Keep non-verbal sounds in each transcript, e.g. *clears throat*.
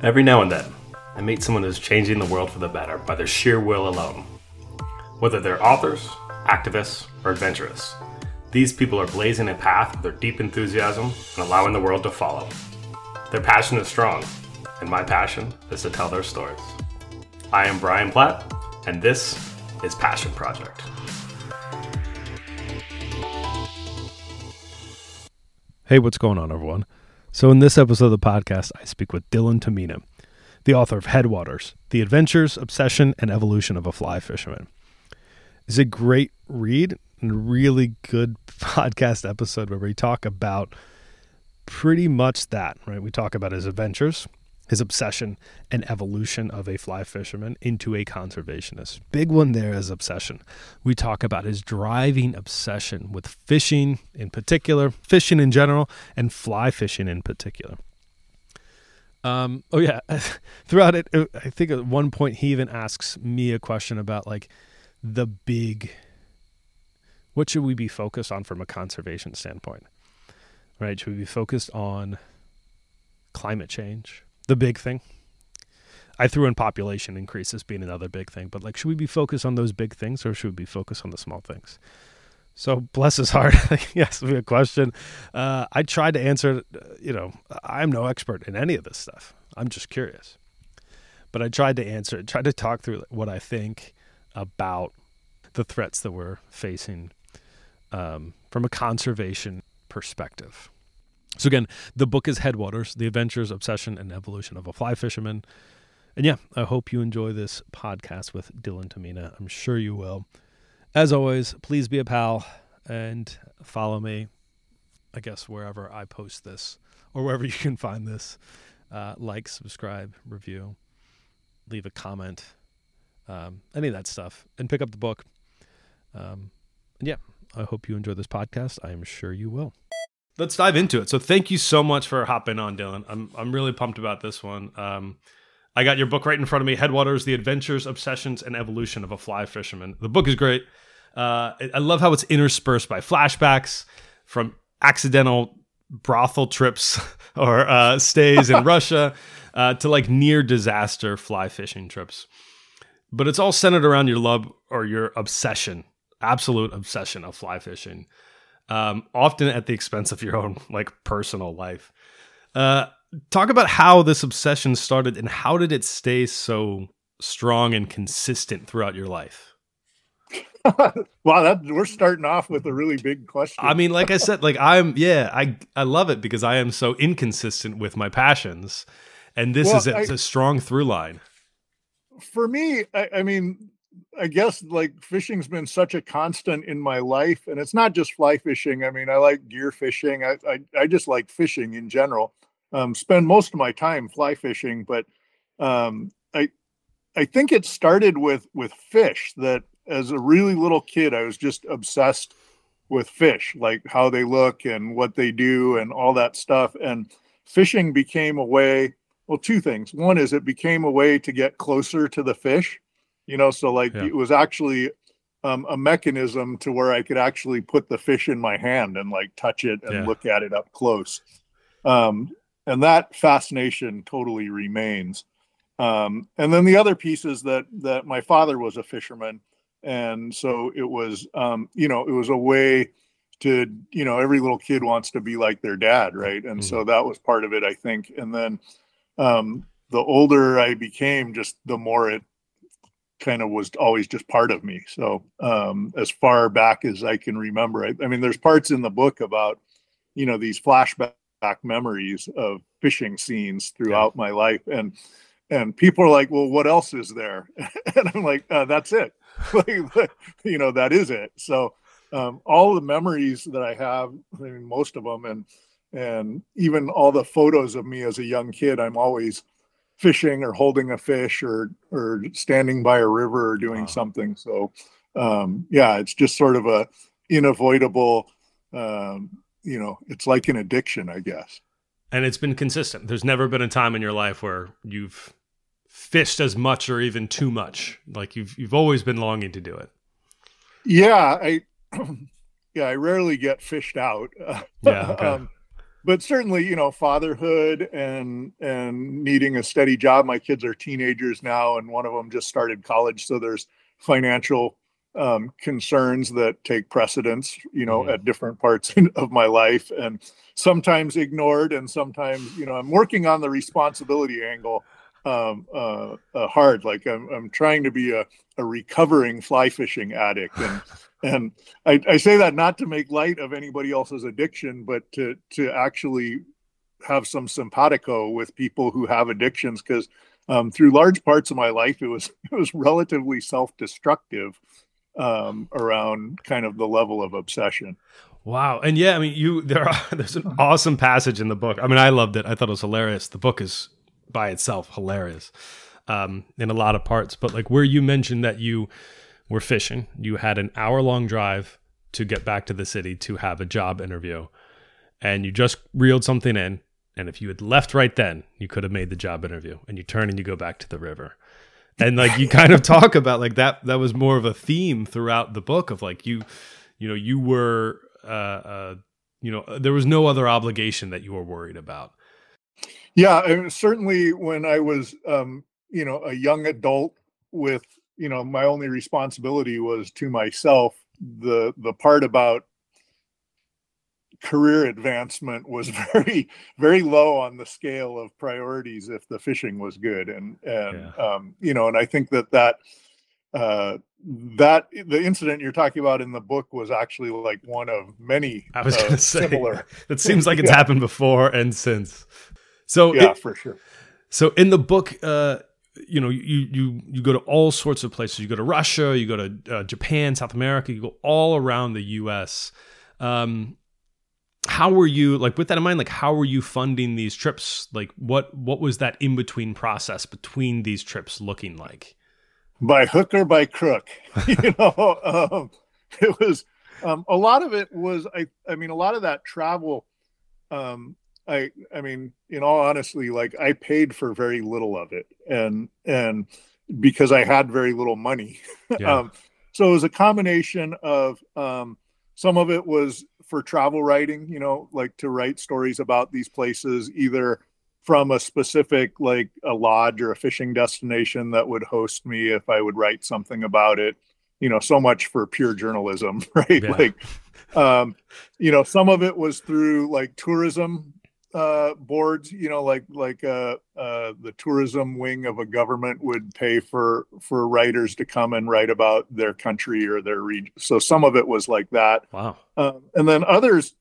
Every now and then, I meet someone who's changing the world for the better by their sheer will alone. Whether they're authors, activists, or adventurers, these people are blazing a path with their deep enthusiasm and allowing the world to follow. Their passion is strong, and my passion is to tell their stories. I am Brian Platt, and this is Passion Project. Hey, what's going on, everyone? So, in this episode of the podcast, I speak with Dylan Tomine, the author of Headwaters The Adventures, Obsession, and Evolution of a Fly Fisherman. It's a great read and really good *laughs* podcast episode where we talk about pretty much that, right? We talk about his adventures, his obsession and evolution of a fly fisherman into a conservationist. Big one there is obsession. We talk about his driving obsession with fishing in particular, fishing in general, and fly fishing in particular. Um, oh yeah, *laughs* throughout it, I think at one point he even asks me a question about like the big. What should we be focused on from a conservation standpoint? Right? Should we be focused on climate change? The big thing. I threw in population increases being another big thing, but like, should we be focused on those big things or should we be focused on the small things? So bless his *laughs* heart, he asked me a question. Uh, I tried to answer. Uh, you know, I'm no expert in any of this stuff. I'm just curious, but I tried to answer. Tried to talk through what I think about the threats that we're facing um, from a conservation perspective. So again, the book is Headwaters: The Adventures, Obsession, and Evolution of a Fly Fisherman. And yeah, I hope you enjoy this podcast with Dylan Tomine. I'm sure you will. As always, please be a pal and follow me. I guess wherever I post this or wherever *laughs* you can find this. Uh, like, subscribe, review, leave a comment, um, any of that stuff, and pick up the book. Um, and yeah, I hope you enjoy this podcast. I am sure you will let's dive into it. So thank you so much for hopping on, Dylan. I'm I'm really pumped about this one. Um, I got your book right in front of me, Headwaters: The Adventures, Obsessions, and Evolution of a Fly Fisherman. The book is great. Uh, I love how it's interspersed by flashbacks from accidental brothel trips *laughs* or uh, stays in *laughs* Russia uh, to like near disaster fly fishing trips. But it's all centered around your love or your obsession, absolute obsession of fly fishing um, often at the expense of your own like personal life. Uh, talk about how this obsession started and how did it stay so strong and consistent throughout your life? *laughs* wow, that we're starting off with a really big question. I mean, like I said, like I'm yeah, I I love it because I am so inconsistent with my passions, and this well, is a, I, a strong through line. For me, I, I mean, I guess like fishing's been such a constant in my life, and it's not just fly fishing. I mean, I like gear fishing. I I, I just like fishing in general. Um, spend most of my time fly fishing, but um, I I think it started with with fish. That as a really little kid, I was just obsessed with fish, like how they look and what they do and all that stuff. And fishing became a way. Well, two things. One is it became a way to get closer to the fish you know so like yeah. it was actually um, a mechanism to where i could actually put the fish in my hand and like touch it and yeah. look at it up close um, and that fascination totally remains um, and then the other piece is that that my father was a fisherman and so it was um, you know it was a way to you know every little kid wants to be like their dad right and mm-hmm. so that was part of it i think and then um, the older i became just the more it kind of was always just part of me. So um, as far back as I can remember, I, I, mean, there's parts in the book about you know these flashback memories of fishing scenes throughout yeah. my life, and and people are like, well, what else is there? *laughs* and I'm like, uh, that's it. *laughs* like, you know, that is it. So um, all the memories that I have, I mean, most of them, and and even all the photos of me as a young kid, I'm always fishing or holding a fish or or standing by a river or doing wow. something. So um, yeah, it's just sort of a unavoidable. Um, you know, it's like an addiction, I guess. And it's been consistent. There's never been a time in your life where you've fished as much or even too much. Like you've you've always been longing to do it. Yeah, I *clears throat* yeah, I rarely get fished out. *laughs* Yeah. Okay. um, but certainly, you know, fatherhood and and needing a steady job. My kids are teenagers now, and one of them just started college, so there's financial um, concerns that take precedence, you know, mm-hmm. at different parts of my life, and sometimes ignored, and sometimes, you know, I'm working on the responsibility angle um, uh, uh, hard. Like I'm, I'm trying to be a, a recovering fly fishing addict, and and I, I say that not to make light of anybody else's addiction, but to to actually have some simpatico with people who have addictions because um, through large parts of my life it was *laughs* it was relatively self-destructive um, around kind of the level of obsession. Wow. And yeah i mean you there are *laughs* there's an awesome passage in the book. I mean i loved it. I thought it was hilarious. The book is by itself hilarious um, in a lot of parts. But like where you mentioned that you were fishing, you had an hour long drive to get back to the city to have a job interview, and you just reeled something in. And if you had left right then, you could have made the job interview. And you turn and you go back to the river. And like you kind of *laughs* talk about like that. That was more of a theme throughout the book of like you, you know, you were, uh, uh you know, there was no other obligation that you were worried about yeah, and certainly when I was, um, you know, a young adult with, you know, my only responsibility was to myself. The the part about career advancement was *laughs* very very low on the scale of priorities if the fishing was good and and yeah. um, you know and i think that that uh, that the incident you're talking about in the book was actually like one of many i was uh, going to say similar *laughs* it seems like it's *laughs* yeah. happened before and since so yeah, it, for sure. So in the book, uh, you know, you you you go to all sorts of places. You go to Russia, you go to uh, Japan, South America, you go all around the U.S. Um, how were you like with that in mind? Like, how were you funding these trips? Like, what what was that in between process between these trips looking like? By hook or by crook, *laughs* you know, um, it was um, a lot of it was. I I mean, a lot of that travel um, I I mean, in all honesty, like I paid for very little of it, and and because I had very little money. *laughs* Yeah. um, so it was a combination of um, some of it was for travel writing, you know, like to write stories about these places, either from a specific like a lodge or a fishing destination that would host me if I would write something about it. You know, so much for pure journalism, *laughs* right? Yeah. Like um, you know, some of it was through like tourism uh, boards, you know, like like uh, uh, the tourism wing of a government would pay for for writers to come and write about their country or their region. So some of it was like that. Wow. Um, and then others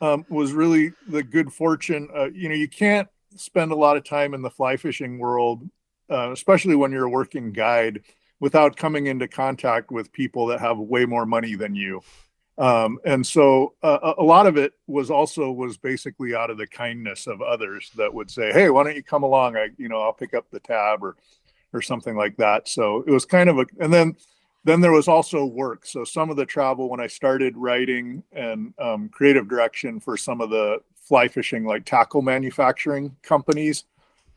um, was really the good fortune. Uh, you know, you can't spend a lot of time in the fly fishing world, uh, especially when you're a working guide, without coming into contact with people that have way more money than you. Um, and so uh, a lot of it was also was basically out of the kindness of others that would say, "Hey, why don't you come along? I, you know, I'll pick up the tab or, or something like that." So it was kind of a, and then, then there was also work. So some of the travel when I started writing and um, creative direction for some of the fly fishing like tackle manufacturing companies,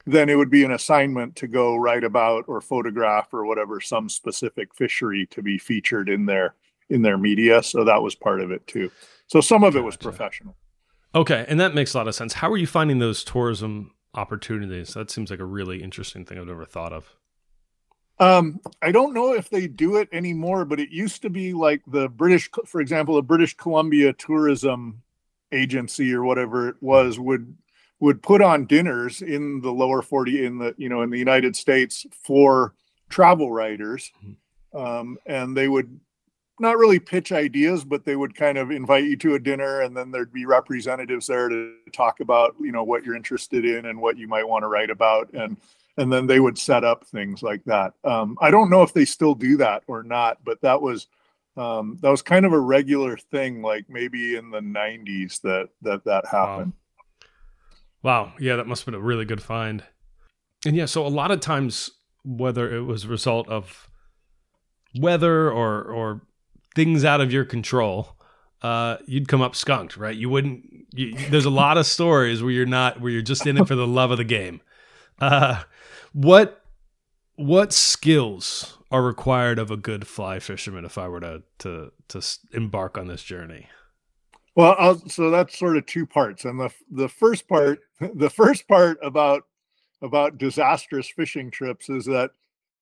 then it would be an assignment to go write about or photograph or whatever some specific fishery to be featured in there in their media. So that was part of it too. So some of it was professional. Okay, and that makes a lot of sense. How are you finding those tourism opportunities? That seems like a really interesting thing I've never thought of. Um, I don't know if they do it anymore, but it used to be like the British, for example, the British Columbia Tourism Agency or whatever it was would would put on dinners in the lower 40 in the you know in the United States for travel writers. Mm-hmm. Um, and they would not really pitch ideas, but they would kind of invite you to a dinner, and then there'd be representatives there to talk about you know what you're interested in and what you might want to write about, and and then they would set up things like that. Um, I don't know if they still do that or not, but that was um, that was kind of a regular thing, like maybe in the '90s that that that happened. Wow. wow. Yeah, that must have been a really good find. And yeah, so a lot of times, whether it was a result of weather or or things out of your control, uh, you'd come up skunked, right? You wouldn't. You, there's a lot of stories where you're not, where you're just in it for the love of the game. Uh, what what skills are required of a good fly fisherman if I were to to to embark on this journey? Well, I'll, so that's sort of two parts, and the the first part, *laughs* the first part about about disastrous fishing trips is that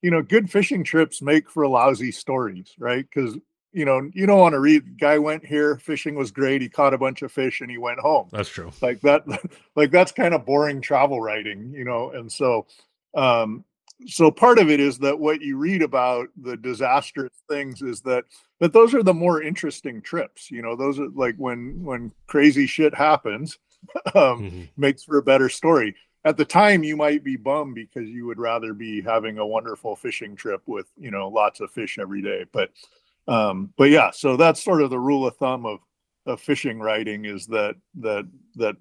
you know good fishing trips make for lousy stories, right? Because you know you don't want to read guy went here fishing was great he caught a bunch of fish and he went home. That's true. Like that *laughs* like that's kind of boring travel writing you know and so um so part of it is that what you read about the disastrous things is that that those are the more interesting trips you know those are like when when crazy shit happens *laughs* um, mm-hmm. makes for a better story. At the time you might be bummed because you would rather be having a wonderful fishing trip with you know lots of fish every day but um but yeah so that's sort of the rule of thumb of of fishing writing is that that that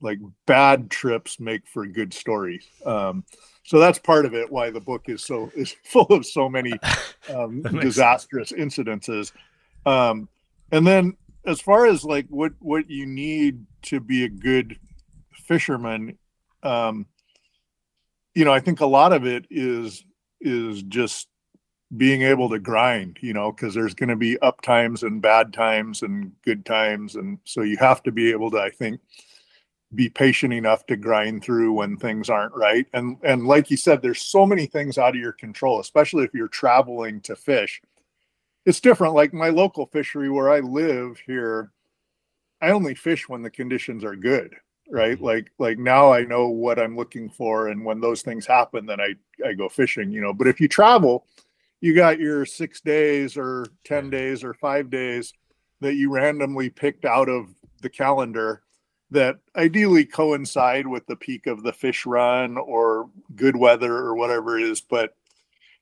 like bad trips make for good stories um so that's part of it why the book is so *laughs* is full of so many *laughs* um, disastrous sense. incidences um, and then as far as like what what you need to be a good fisherman um, you know i think a lot of it is is just being able to grind you know because there's going to be up times and bad times and good times and so you have to be able to i think be patient enough to grind through when things aren't right. And and like you said there's so many things out of your control especially if you're traveling to fish. It's different like my local fishery where i live here i only fish when the conditions are good right? Mm-hmm. like like now i know what i'm looking for and when those things happen then i i go fishing you know? But if you travel you got your 6 days or 10 days or 5 days that you randomly picked out of the calendar that ideally coincide with the peak of the fish run or good weather or whatever it is but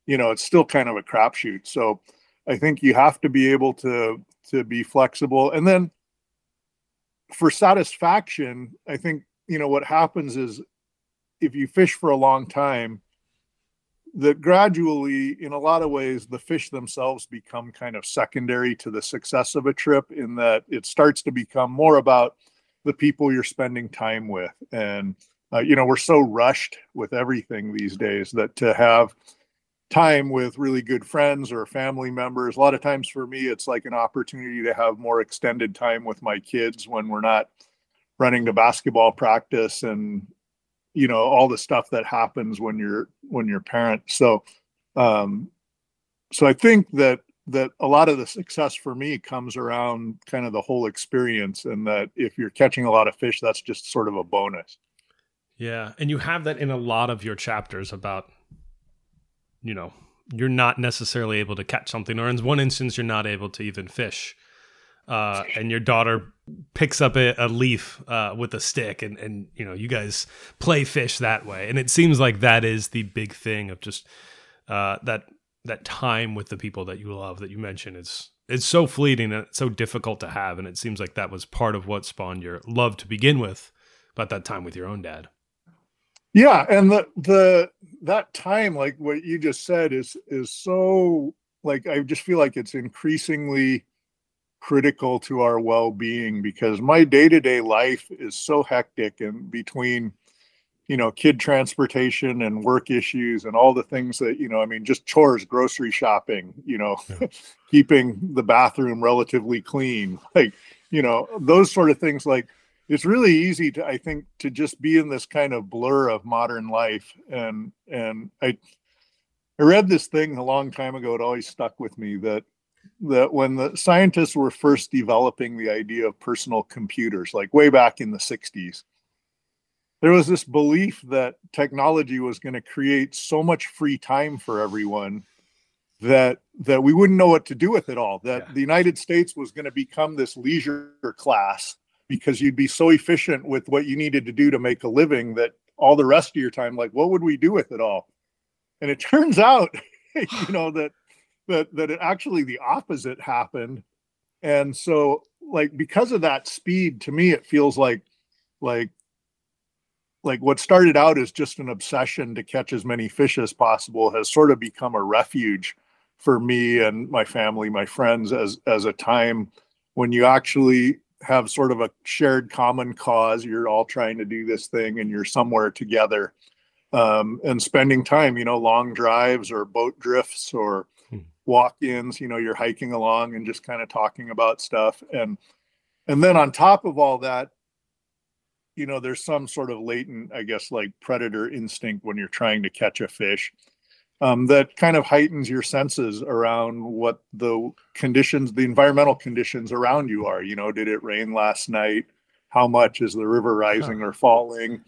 you know it's still kind of a crapshoot. So i think you have to be able to to be flexible. And then for satisfaction i think you know what happens is if you fish for a long time that gradually in a lot of ways the fish themselves become kind of secondary to the success of a trip in that it starts to become more about the people you're spending time with. And, uh, you know, we're so rushed with everything these days that to have time with really good friends or family members, a lot of times for me, it's like an opportunity to have more extended time with my kids when we're not running to basketball practice and you know all the stuff that happens when you're when you're parent. So um so i think that that a lot of the success for me comes around kind of the whole experience and that if you're catching a lot of fish that's just sort of a bonus. Yeah and you have that in a lot of your chapters about you know you're not necessarily able to catch something or in one instance you're not able to even fish uh, *laughs* and your daughter picks up a, a leaf uh, with a stick and, and you know you guys play fish that way. And it seems like that is the big thing of just uh, that that time with the people that you love that you mentioned. Is it's so fleeting and it's so difficult to have. And it seems like that was part of what spawned your love to begin with about that time with your own dad. Yeah. And the the that time like what you just said is is so like i just feel like it's increasingly critical to our well-being because my day-to-day life is so hectic and between you know kid transportation and work issues and all the things that you know i mean just chores grocery shopping you know yeah. *laughs* keeping the bathroom relatively clean *laughs* like you know those sort of things like it's really easy to i think to just be in this kind of blur of modern life and and i i read this thing a long time ago it always stuck with me that that when the scientists were first developing the idea of personal computers like way back in the 60s there was this belief that technology was going to create so much free time for everyone that that we wouldn't know what to do with it all that yeah. the united states was going to become this leisure class because you'd be so efficient with what you needed to do to make a living that all the rest of your time like what would we do with it all and it *laughs* turns out *laughs* you know that that that it actually the opposite happened and so like because of that speed to me it feels like like like what started out as just an obsession to catch as many fish as possible has sort of become a refuge for me and my family, my friends, as as a time when you actually have sort of a shared common cause. You're all trying to do this thing, and you're somewhere together, um, and spending time. You know, long drives or boat drifts or. Walk-ins. You know, you're hiking along and just kind of talking about stuff. And and then on top of all that you know there's some sort of latent i guess like predator instinct when you're trying to catch a fish um, that kind of heightens your senses around what the conditions the environmental conditions around you are. You know did it rain last night? How much? Is the river rising or falling?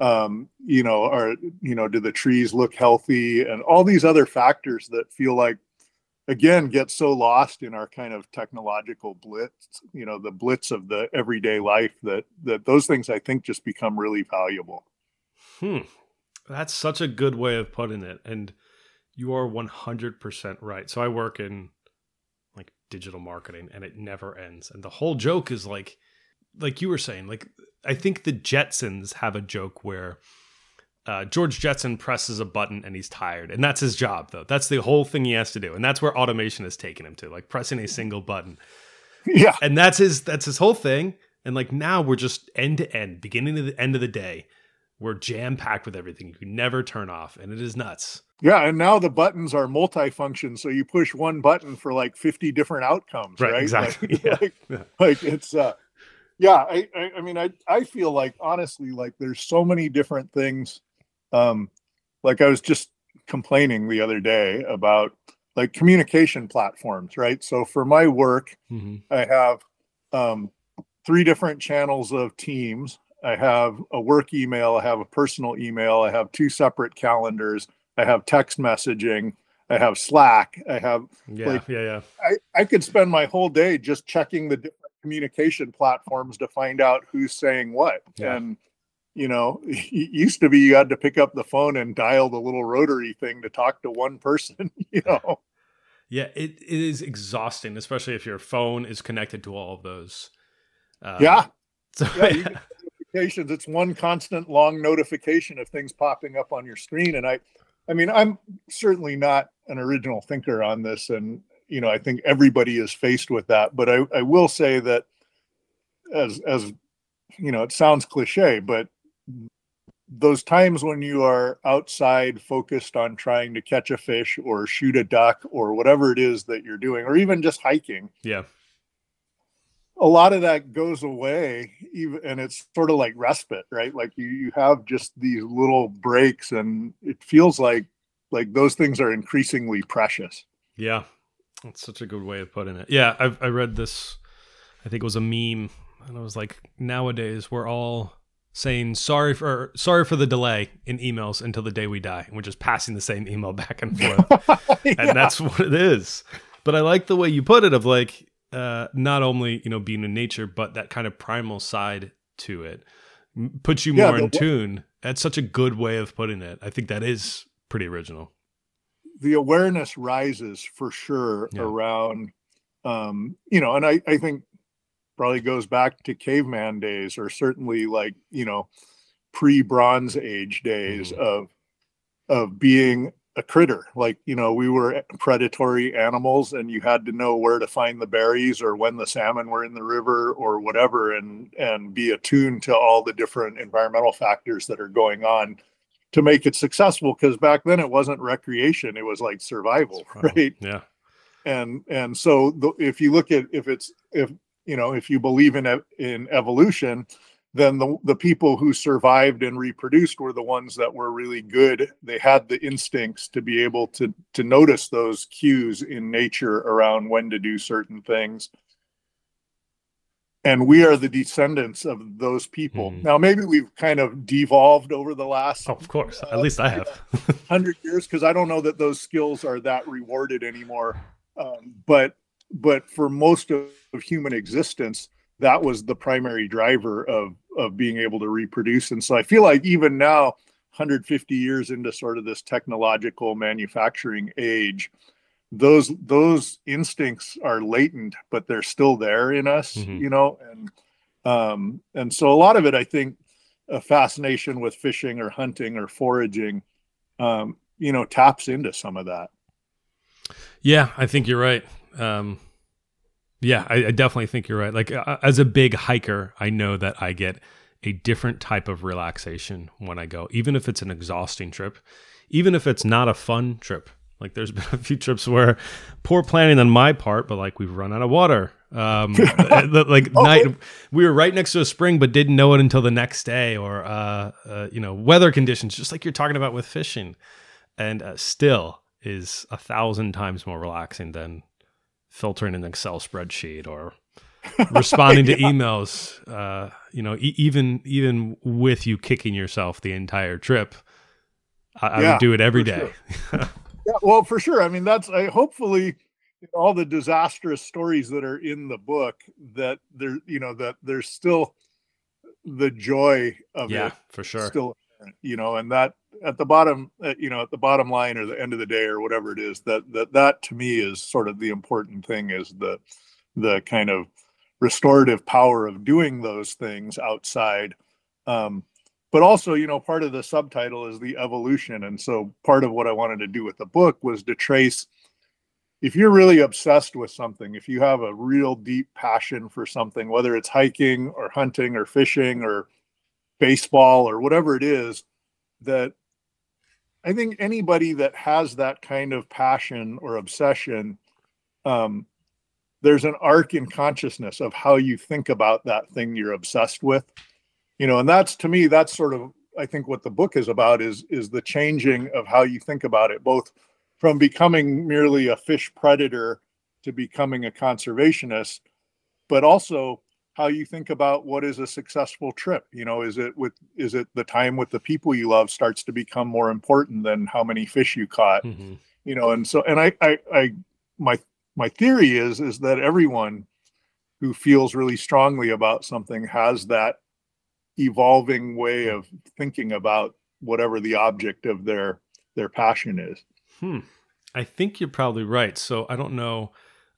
Um, you know are you know do the trees look healthy? And all these other factors that feel like again get so lost in our kind of technological blitz you know the blitz of the everyday life that that those things i think just become really valuable. Hmm. That's such a good way of putting it and you are 100% right. So i work in like digital marketing and it never ends and the whole joke is like like you were saying like i think the jetsons have a joke where uh, George Jetson presses a button and he's tired, and that's his job, though. That's the whole thing he has to do, and that's where automation has taken him to, like pressing a single button. *laughs* Yeah, and that's his that's his whole thing. And like now we're just end to end, beginning to the end of the day, we're jam packed with everything. You can never turn off, and it is nuts. Yeah, and now the buttons are multifunction, so you push one button for like fifty different outcomes, right? right? Exactly. *laughs* Like, yeah. *laughs* like, yeah. like it's uh yeah, I, I I mean I I feel like honestly like there's so many different things um, like I was just complaining the other day about like communication platforms, right? So for my work, mm-hmm. I have um, three different channels of Teams. I have a work email, I have a personal email, I have two separate calendars, I have text messaging, I have Slack, I have yeah, like, yeah, yeah. I, I could spend my whole day just checking the different communication platforms to find out who's saying what. Yeah. And you know *laughs* it used to be you had to pick up the phone and dial the little rotary thing to talk to one *laughs* person you know? Yeah it, it is exhausting especially if your phone is connected to all of those um, yeah. *laughs* so, yeah, yeah. notifications. It's one constant long notification of things popping up on your screen and i i mean i'm certainly not an original thinker on this and you know i think everybody is faced with that but i i will say that as as you know it sounds cliche but those times when you are outside focused on trying to catch a fish or shoot a duck or whatever it is that you're doing or even just hiking yeah. a lot of that goes away even and it's sort of like respite right? Like you you have just these little breaks and it feels like like those things are increasingly precious. Yeah. That's such a good way of putting it. Yeah I've, i read this i think it was a meme and i was like nowadays we're all saying sorry for sorry for the delay in emails until the day we die. And we're just passing the same email back and forth. *laughs* Yeah. and that's what it is. But i like the way you put it of like uh not only you know being in nature but that kind of primal side to it puts you more yeah, in tune. That's such a good way of putting it. I think that is pretty original. The awareness rises for sure yeah. around um you know and i i think probably goes back to caveman days or certainly like you know pre-bronze age days mm-hmm. of of being a critter. Like you know we were predatory animals and you had to know where to find the berries or when the salmon were in the river or whatever and and be attuned to all the different environmental factors that are going on to make it successful because back then it wasn't recreation it was like *laughs* survival right? yeah. And and so the, if you look at if it's if you know if you believe in in evolution then the, the people who survived and reproduced were the ones that were really good. They had the instincts to be able to to notice those cues in nature around when to do certain things. And we are the descendants of those people. Mm. now maybe we've kind of devolved over the last oh, of course. Uh, at least i have. 100 years because i don't know that those skills are that rewarded anymore. Um, but but for most of, of human existence that was the primary driver of of being able to reproduce. And so i feel like even now 150 years into sort of this technological manufacturing age those those instincts are latent but they're still there in us mm-hmm. you know? And um and so a lot of it i think a fascination with fishing or hunting or foraging um you know taps into some of that. Yeah i think you're right um, yeah, I, I, definitely think you're right. Like uh, as a big hiker, I know that I get a different type of relaxation when I go, even if it's an exhausting trip, even if it's not a fun trip. Like there's *laughs* been a few trips where poor planning on my part, but like we've run out of water. Um, *laughs* like night, we were right next to a spring, but didn't know it until the next day, or uh, uh, you know, weather conditions, just like you're talking about with fishing, and uh, still is a thousand times more relaxing than filtering an Excel spreadsheet or *laughs* responding to *laughs* emails. Uh, you know, e- even even with you kicking yourself the entire trip, I, I yeah, would do it every day. Sure. *laughs* yeah, well, for sure. I mean, that's I hopefully all the disastrous stories that are in the book that there, you know, that there's still the joy of yeah, it for sure. Still, you know, and that at the bottom, uh, you know, at the bottom line or the end of the day or whatever it is, that that that to me is sort of the important thing is the the kind of restorative power of doing those things outside. Um, but also, you know, part of the subtitle is the evolution, and so part of what I wanted to do with the book was to trace if you're really obsessed with something, if you have a real deep passion for something, whether it's hiking or hunting or fishing or baseball or whatever it is, that I think anybody that has that kind of passion or obsession, um, there's an arc in consciousness of how you think about that thing you're obsessed with. You know, and that's to me, that's sort of I think what the book is about is is the changing of how you think about it, both from becoming merely a fish predator to becoming a conservationist, but also how you think about what is a successful trip. You know, is it with is it the time with the people you love starts to become more important than how many fish you caught? Mm-hmm. You know, and so and I I I my my theory is is that everyone who feels really strongly about something has that evolving way of thinking about whatever the object of their their passion is. Hmm. I think you're probably right. So I don't know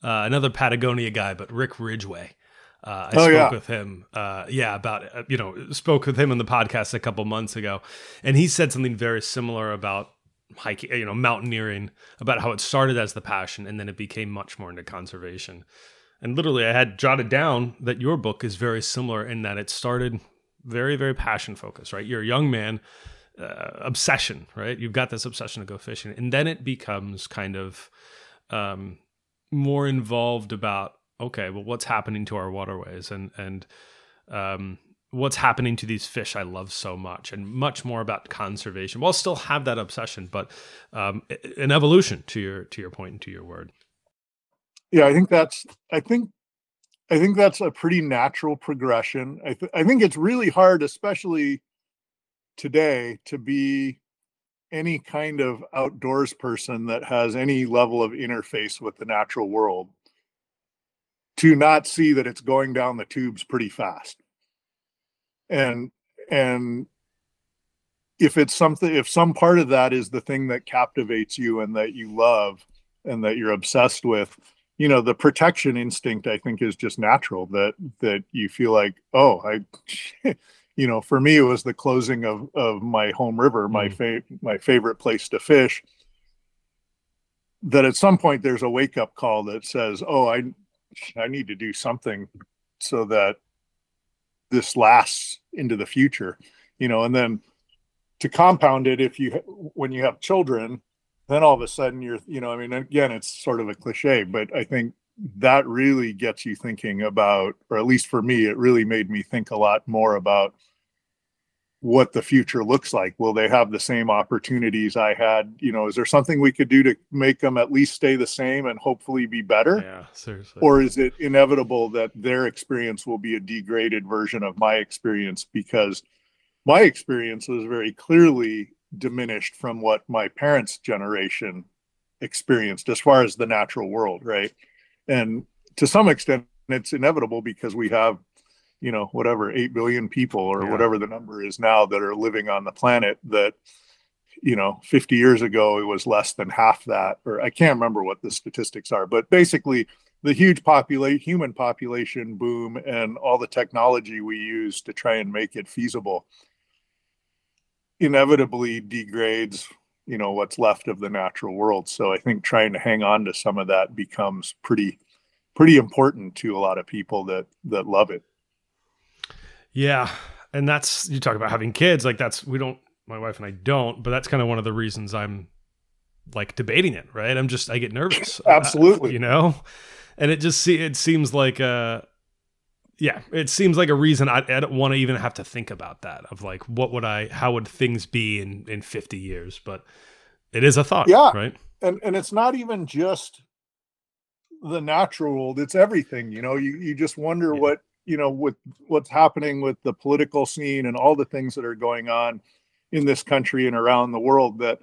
uh, another Patagonia guy, but Rick Ridgeway. Uh, I oh, spoke yeah. with him, uh, yeah, about uh, you know spoke with him in the podcast a couple months ago, and he said something very similar about hiking, you know, mountaineering, about how it started as the passion and then it became much more into conservation. And literally, I had jotted down that your book is very similar in that it started very, very passion focused. Right, you're a young man uh, obsession, right? You've got this obsession to go fishing, and then it becomes kind of um, more involved about okay, well, what's happening to our waterways and and um, what's happening to these fish I love so much, and much more about conservation. Well, still have that obsession, but um, an evolution to your to your point and to your word. Yeah, I think that's I think I think that's a pretty natural progression. I, th- I think it's really hard, especially today to be any kind of outdoors person that has any level of interface with the natural world to not see that it's going down the tubes pretty fast and and if it's something if some part of that is the thing that captivates you and that you love and that you're obsessed with you know the protection instinct i think is just natural that that you feel like oh i *laughs* you know, for me, it was the closing of of my home river, my mm. fa- my favorite place to fish. That at some point there's a wake up call that says, "Oh, I I need to do something so that this lasts into the future," you know. And then to compound it, if you when you have children, then all of a sudden you're, you know, I mean, again, it's sort of a cliche, but I think that really gets you thinking about, or at least for me, it really made me think a lot more about what the future looks like. Will they have the same opportunities I had? You know, is there something we could do to make them at least stay the same and hopefully be better? Yeah, seriously. Or is it inevitable that their experience will be a degraded version of my experience because my experience was very clearly diminished from what my parents' generation experienced as far as the natural world, right? and to some extent it's inevitable because we have you know whatever 8 billion people or yeah. whatever the number is now that are living on the planet that you know 50 years ago it was less than half that or i can't remember what the statistics are but basically the huge populate human population boom and all the technology we use to try and make it feasible inevitably degrades you know what's left of the natural world so i think trying to hang on to some of that becomes pretty pretty important to a lot of people that that love it yeah and that's you talk about having kids like that's we don't my wife and i don't but that's kind of one of the reasons i'm like debating it, right? I'm just I get nervous. *laughs* Absolutely. Uh, you know? And it just see it seems like uh yeah, it seems like a reason I, I don't want to even have to think about that of like what would I how would things be in in 50 years, but it is a thought, Yeah. right? and and it's not even just the natural world it's everything you know you you just wonder Yeah. what you know with what's happening with the political scene and all the things that are going on in this country and around the world that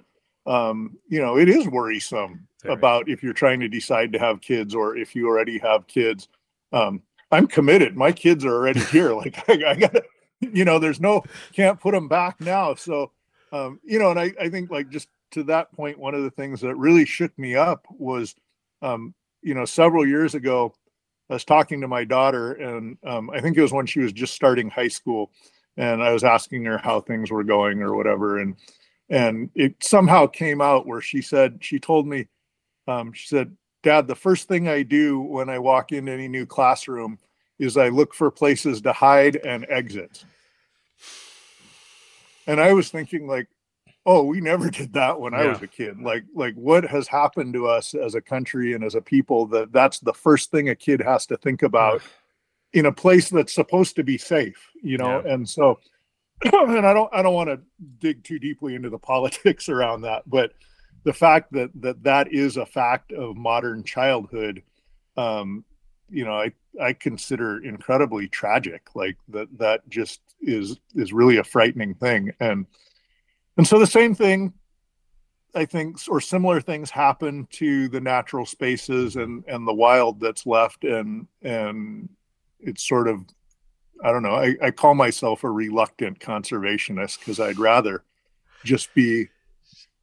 um you know it is worrisome about if you're trying to decide to have kids or if you already have kids. Um i'm committed. My kids are already *laughs* here. Like i, I gotta you know there's no can't put them back now. So um you know and i i think like just to that point one of the things that really shook me up was um you know several years ago i was talking to my daughter and um, i think it was when she was just starting high school and i was asking her how things were going or whatever and and it somehow came out where she said she told me um, she said dad the first thing i do when i walk into any new classroom is i look for places to hide and exit. And i was thinking like oh we never *laughs* did that when i was a kid. Like like what has happened to us as a country and as a people that that's the first thing a kid has to think about in a place that's supposed to be safe you know? And so *clears throat* and i don't i don't want to dig too deeply into the *laughs* politics around that but the fact that that that is a fact of modern childhood um you know i i consider incredibly tragic like that that just is is really a frightening thing. And and so the same thing i think or similar things happen to the natural spaces and and the wild that's left and and it's sort of i don't know i, I call myself a reluctant conservationist because i'd rather just be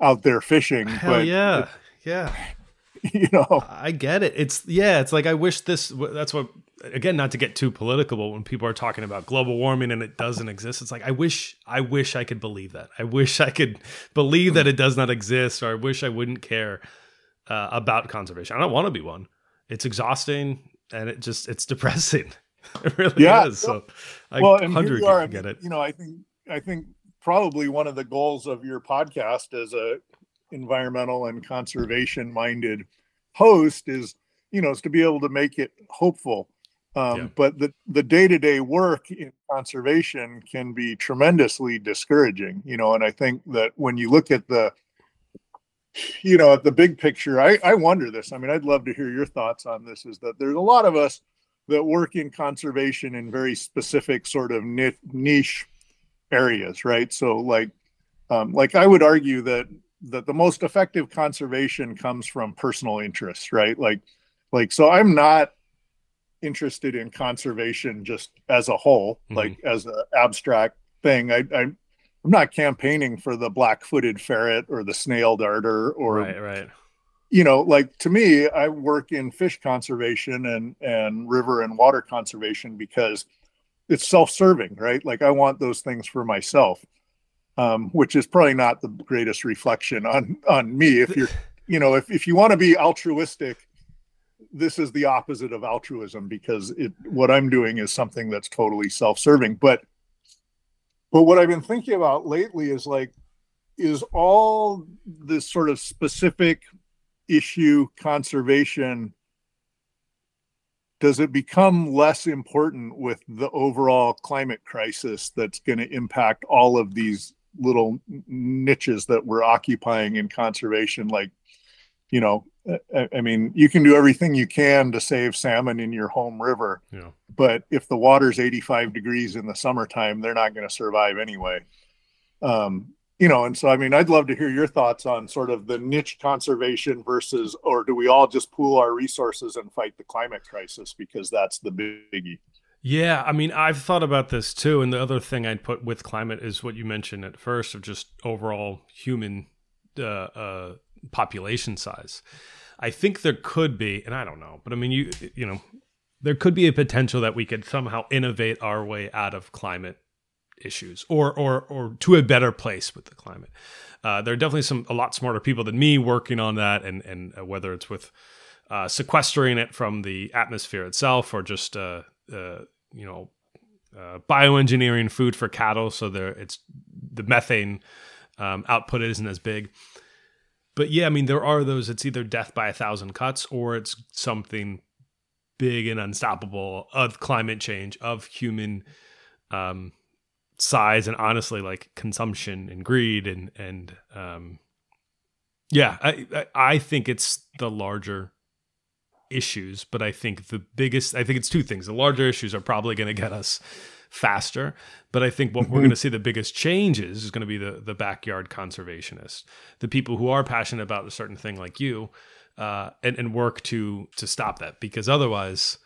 out there fishing Hell but yeah. Yeah. *laughs* you know I get it. It's yeah. It's like I wish this. That's what. Again, not to get too political, but when people are talking about global warming and it doesn't exist, it's like I wish. I wish I could believe that. I wish I could believe that it does not exist, or I wish I wouldn't care uh, about conservation. I don't want to be one. It's exhausting and it just it's depressing. *laughs* It really Yeah. is. So I well and here you are, I get it. you know i think i think probably one of the goals of your podcast as a environmental and conservation minded host is you know is to be able to make it hopeful um, Yeah. but the the day-to-day work in conservation can be tremendously discouraging you know and i think that when you look at the you know at the big picture i i wonder this. I mean i'd love to hear your thoughts on this is that there's a lot of us that work in conservation in very specific sort of niche areas right? So like um, like i would argue that that the most effective conservation comes from personal interests right? Like like so i'm not interested in conservation just as a whole Mhm. like as an abstract thing i, I i'm not campaigning for the black-footed ferret or the snail darter or Right, right. you know like to me i work in fish conservation and and river and water conservation because it's self-serving right like i want those things for myself um, which is probably not the greatest reflection on on me if you're *laughs* you know if, if you want to be altruistic this is the opposite of altruism because it what i'm doing is something that's totally self-serving. But but what i've been thinking about lately is like is all this sort of specific issue conservation does it become less important with the overall climate crisis that's going to impact all of these little niches that we're occupying in conservation? Like you know I, mean you can do everything you can to save salmon in your home river Yeah. but if the water's 85 degrees in the summertime they're not going to survive anyway um, you know and so i mean i'd love to hear your thoughts on sort of the niche conservation versus or do we all just pool our resources and fight the climate crisis because that's the biggie Yeah, I mean, I've thought about this too. And the other thing I'd put with climate is what you mentioned at first of just overall human uh, uh, population size. I think there could be, and I don't know, but I mean, you you know, there could be a potential that we could somehow innovate our way out of climate issues or or or to a better place with the climate. Uh, there are definitely some a lot smarter people than me working on that, and and uh, whether it's with uh, sequestering it from the atmosphere itself or just uh, uh, you know uh, bioengineering food for cattle so there it's the methane um, output isn't as big but yeah, I mean, there are those. It's either death by a thousand cuts or it's something big and unstoppable of climate change, of human um, size, and honestly, like consumption and greed and and um, yeah, I I think it's the larger issues, but I think the biggest, I think it's two things. The larger issues are probably going to get us faster, but I think what we're mm-hmm. going to see the biggest changes is going to be the the backyard conservationists, the people who are passionate about a certain thing like you, uh, and and work to to stop that because otherwise,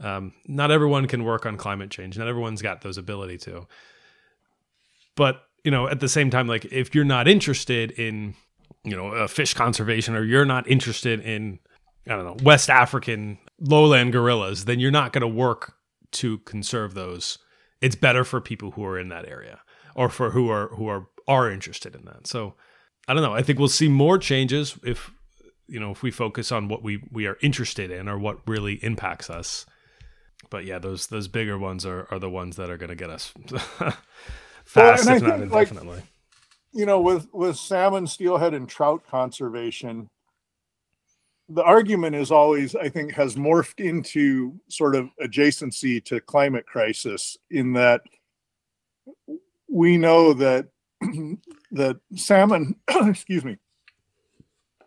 um, not everyone can work on climate change. Not everyone's got those ability to. But you know, at the same time, like if you're not interested in you know uh, fish conservation or you're not interested in I don't know, West African lowland gorillas, then you're not going to work to conserve those. It's better for people who are in that area or for who are who are are interested in that. So I don't know. I think we'll see more changes if you know if we focus on what we we are interested in or what really impacts us. But yeah, those those bigger ones are are the ones that are going to get us *laughs* fast, well, if not indefinitely. Like, you know, with with salmon, steelhead, and trout conservation, the argument is always, I think, has morphed into sort of adjacency to climate crisis in that we know that *clears throat* that salmon, *clears throat* excuse me,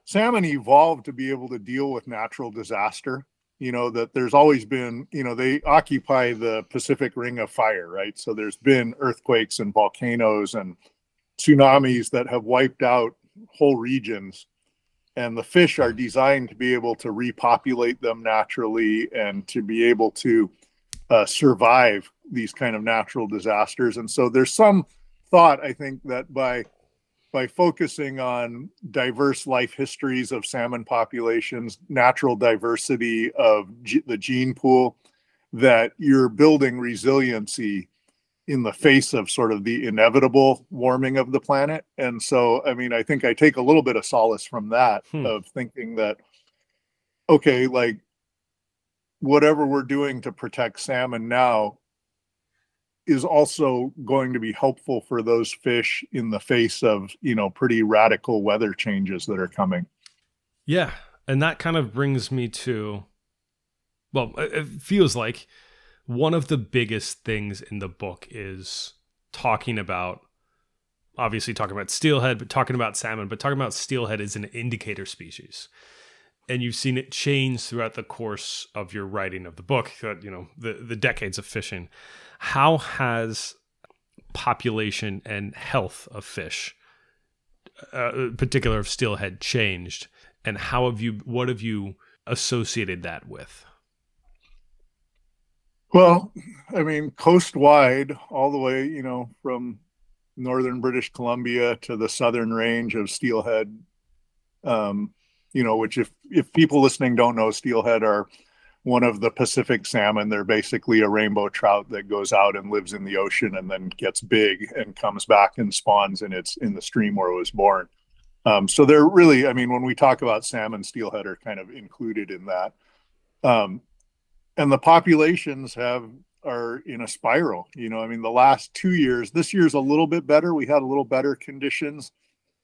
salmon evolved to be able to deal with natural disaster. You know that there's always been, you know, they occupy the Pacific Ring of Fire, right? So there's been earthquakes and volcanoes and tsunamis that have wiped out whole regions and the fish are designed to be able to repopulate them naturally and to be able to uh, survive these kind of natural disasters. And so there's some thought i think that by by focusing on diverse life histories of salmon populations natural diversity of g- the gene pool that you're building resiliency in the face of sort of the inevitable warming of the planet. And so, I mean, I think I take a little bit of solace from that hmm. of thinking that, okay, like whatever we're doing to protect salmon now is also going to be helpful for those fish in the face of, you know, pretty radical weather changes that are coming. Yeah. And that kind of brings me to, well, it feels like one of the biggest things in the book is talking about obviously talking about steelhead but talking about salmon but talking about steelhead as an indicator species. And you've seen it change throughout the course of your writing of the book you know the the decades of fishing. How has population and health of fish uh, particular of steelhead changed? And how have you what have you associated that with well, I mean, coast-wide, all the way, you know, from northern British Columbia to the southern range of steelhead. Um, you know, which if if people listening don't know, steelhead are one of the Pacific salmon. They're basically a rainbow trout that goes out and lives in the ocean and then gets big and comes back and spawns in its in the stream where it was born. Um, so they're really, I mean, when we talk about salmon, steelhead are kind of included in that. Um, and the populations have are in a spiral you know i mean the last two years this year's a little bit better. We had a little better conditions.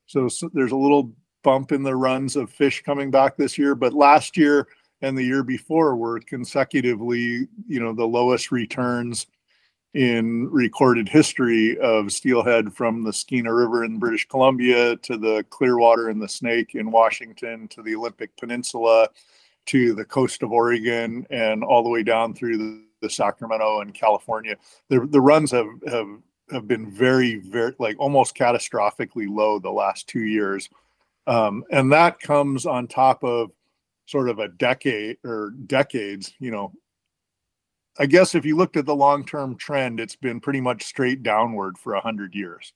So, so, there's a little bump in the runs of fish coming back this year but last year and the year before were consecutively you know the lowest returns in recorded history of steelhead from the skeena river in british columbia to the clearwater and the snake in washington to the olympic peninsula to the coast of Oregon and all the way down through the, the Sacramento and California. The the runs have have have been very very like almost catastrophically low the last two years, um, and that comes on top of sort of a decade or decades. You know, I guess if you looked at the long term trend, it's been pretty much straight downward for a hundred years.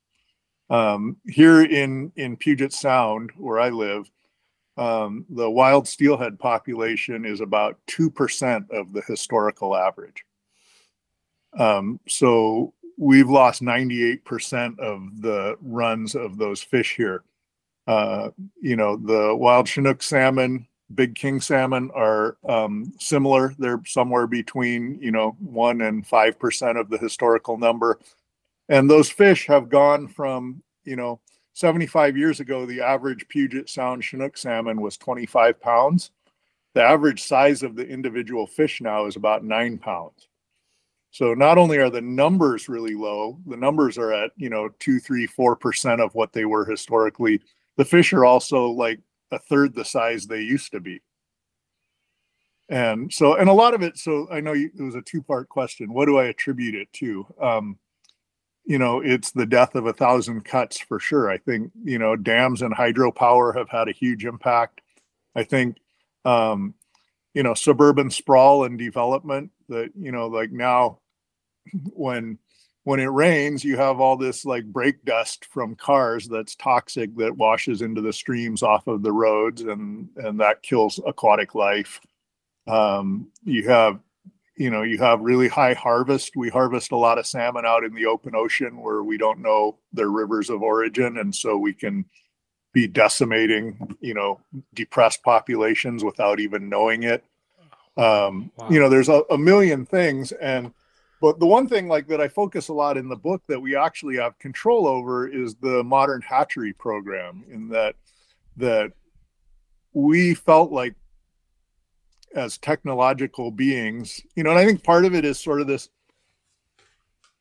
Um, here in in Puget Sound, where I live, um, the wild steelhead population is about 2% of the historical average. Um, so we've lost 98% of the runs of those fish here. Uh, you know, the wild Chinook salmon, big king salmon are um, similar. They're somewhere between, you know, 1 and 5% of the historical number. And those fish have gone from, you know, 75 years ago, the average Puget Sound Chinook salmon was 25 pounds. The average size of the individual fish now is about nine pounds. So not only are the numbers really low, the numbers are at, you know, two, three, four percent of what they were historically. The fish are also like a third the size they used to be. And so, and a lot of it, so I know you, it was a two part question. What do I attribute it to? Um, you know, it's the death of a thousand cuts for sure. I think, you know, dams and hydropower have had a huge impact. I think, um, you know, suburban sprawl and development that, you know, like now when, when it rains, you have all this like brake dust from cars that's toxic that washes into the streams off of the roads and, and that kills aquatic life. Um, you have you know you have really high harvest. We harvest a lot of salmon out in the open ocean where we don't know their rivers of origin. And so we can be decimating you know depressed populations without even knowing it. Um wow. you know there's a, a million things. And but the one thing like that i focus a lot in the book that we actually have control over is the modern hatchery program in that that we felt like as technological beings you know and i think part of it is sort of this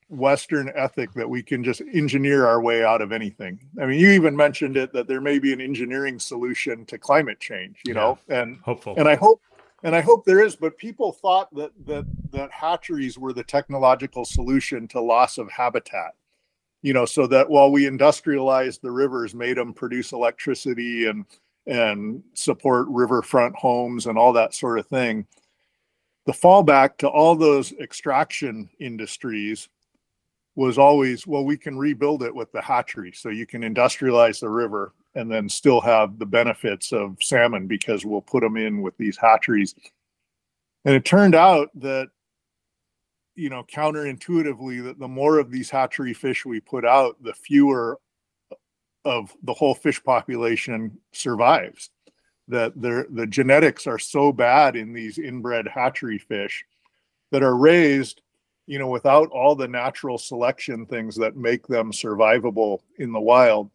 western ethic that we can just engineer our way out of anything. I mean you even mentioned it that there may be an engineering solution to climate change you yeah, know and hopeful. and i hope and i hope there is but people thought that that that hatcheries were the technological solution to loss of habitat you know so that while we industrialized the rivers made them produce electricity and and support riverfront homes and all that sort of thing. The fallback to all those extraction industries was always, well, we can rebuild it with the hatchery. So you can industrialize the river and then still have the benefits of salmon because we'll put them in with these hatcheries. And it turned out that, you know, counterintuitively, that the more of these hatchery fish we put out, the fewer of the whole fish population survives. That the genetics are so bad in these inbred hatchery fish that are raised, you know, without all the natural selection things that make them survivable in the wild.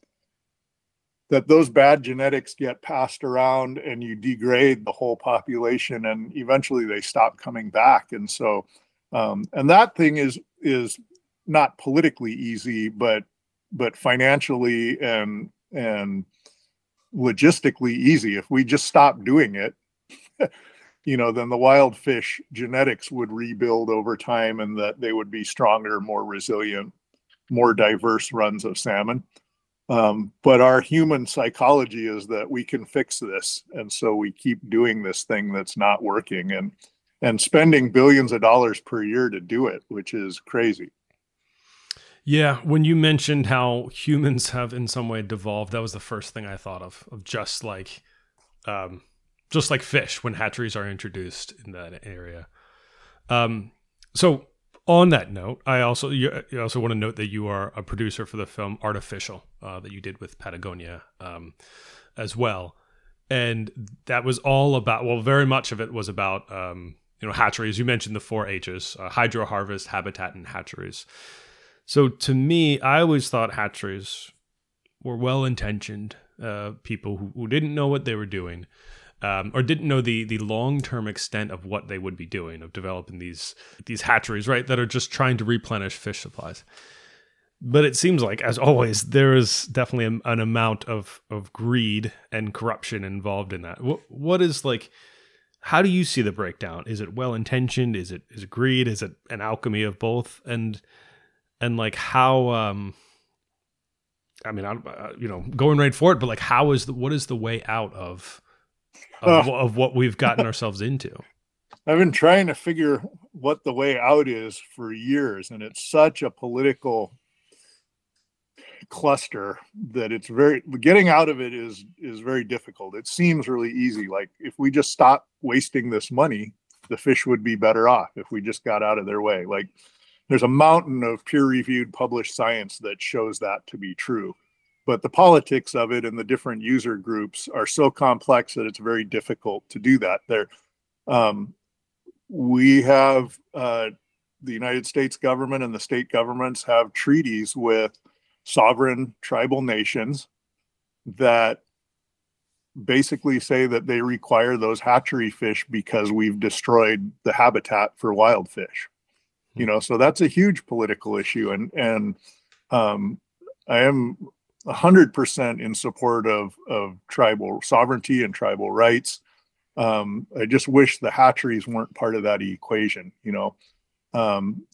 That those bad genetics get passed around and you degrade the whole population, and eventually they stop coming back. And so, um, and that thing is is not politically easy, but but financially and and logistically easy. If we just stop doing it, *laughs* you know, then the wild fish genetics would rebuild over time and that they would be stronger, more resilient, more diverse runs of salmon. Um, but our human psychology is that we can fix this. And so we keep doing this thing that's not working and and spending billions of dollars per year to do it, which is crazy. Yeah, when you mentioned how humans have in some way devolved, that was the first thing I thought of. Of just like, um, just like fish when hatcheries are introduced in that area. Um, so on that note, I also you, you, also want to note that you are a producer for the film Artificial uh, that you did with Patagonia um, as well, and that was all about. Well, very much of it was about um, you know hatcheries. You mentioned the four H's: uh, hydro harvest, habitat, and hatcheries. So to me, I always thought hatcheries were well intentioned uh, people who, who, didn't know what they were doing. Um, or didn't know the the long term extent of what they would be doing of developing these these hatcheries, right? That are just trying to replenish fish supplies. But it seems like, as always, there is definitely an amount of of greed and corruption involved in that. What what is like? How do you see the breakdown? Is it well intentioned? Is it is it greed? Is it an alchemy of both? And and like how um I mean, I, uh, you know, going right for it, but like, how is the what is the way out of of, of what we've gotten *laughs* ourselves into? I've been trying to figure what the way out is for years, and it's such a political cluster that it's very getting out of it is is very difficult. It seems really easy. Like if we just stop wasting this money, the fish would be better off if we just got out of their way. Like there's a mountain of peer-reviewed published science that shows that to be true but the politics of it and the different user groups are so complex that it's very difficult to do that there um, we have uh, the united states government and the state governments have treaties with sovereign tribal nations that basically say that they require those hatchery fish because we've destroyed the habitat for wild fish. You know, so that's a huge political issue, and and um, I am hundred percent in support of of tribal sovereignty and tribal rights. Um, I just wish the hatcheries weren't part of that equation. You know, um,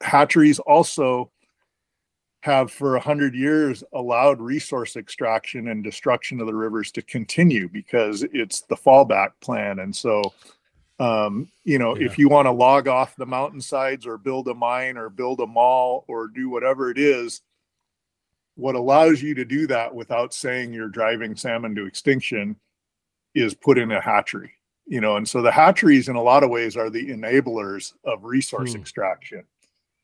hatcheries also have for a hundred years allowed resource extraction and destruction of the rivers to continue because it's the fallback plan. And so, um, you know, yeah. if you want to log off the mountainsides or build a mine or build a mall or do whatever it is, what allows you to do that without saying you're driving salmon to extinction is put in a hatchery. You know, and so the hatcheries in a lot of ways are the enablers of resource hmm. extraction.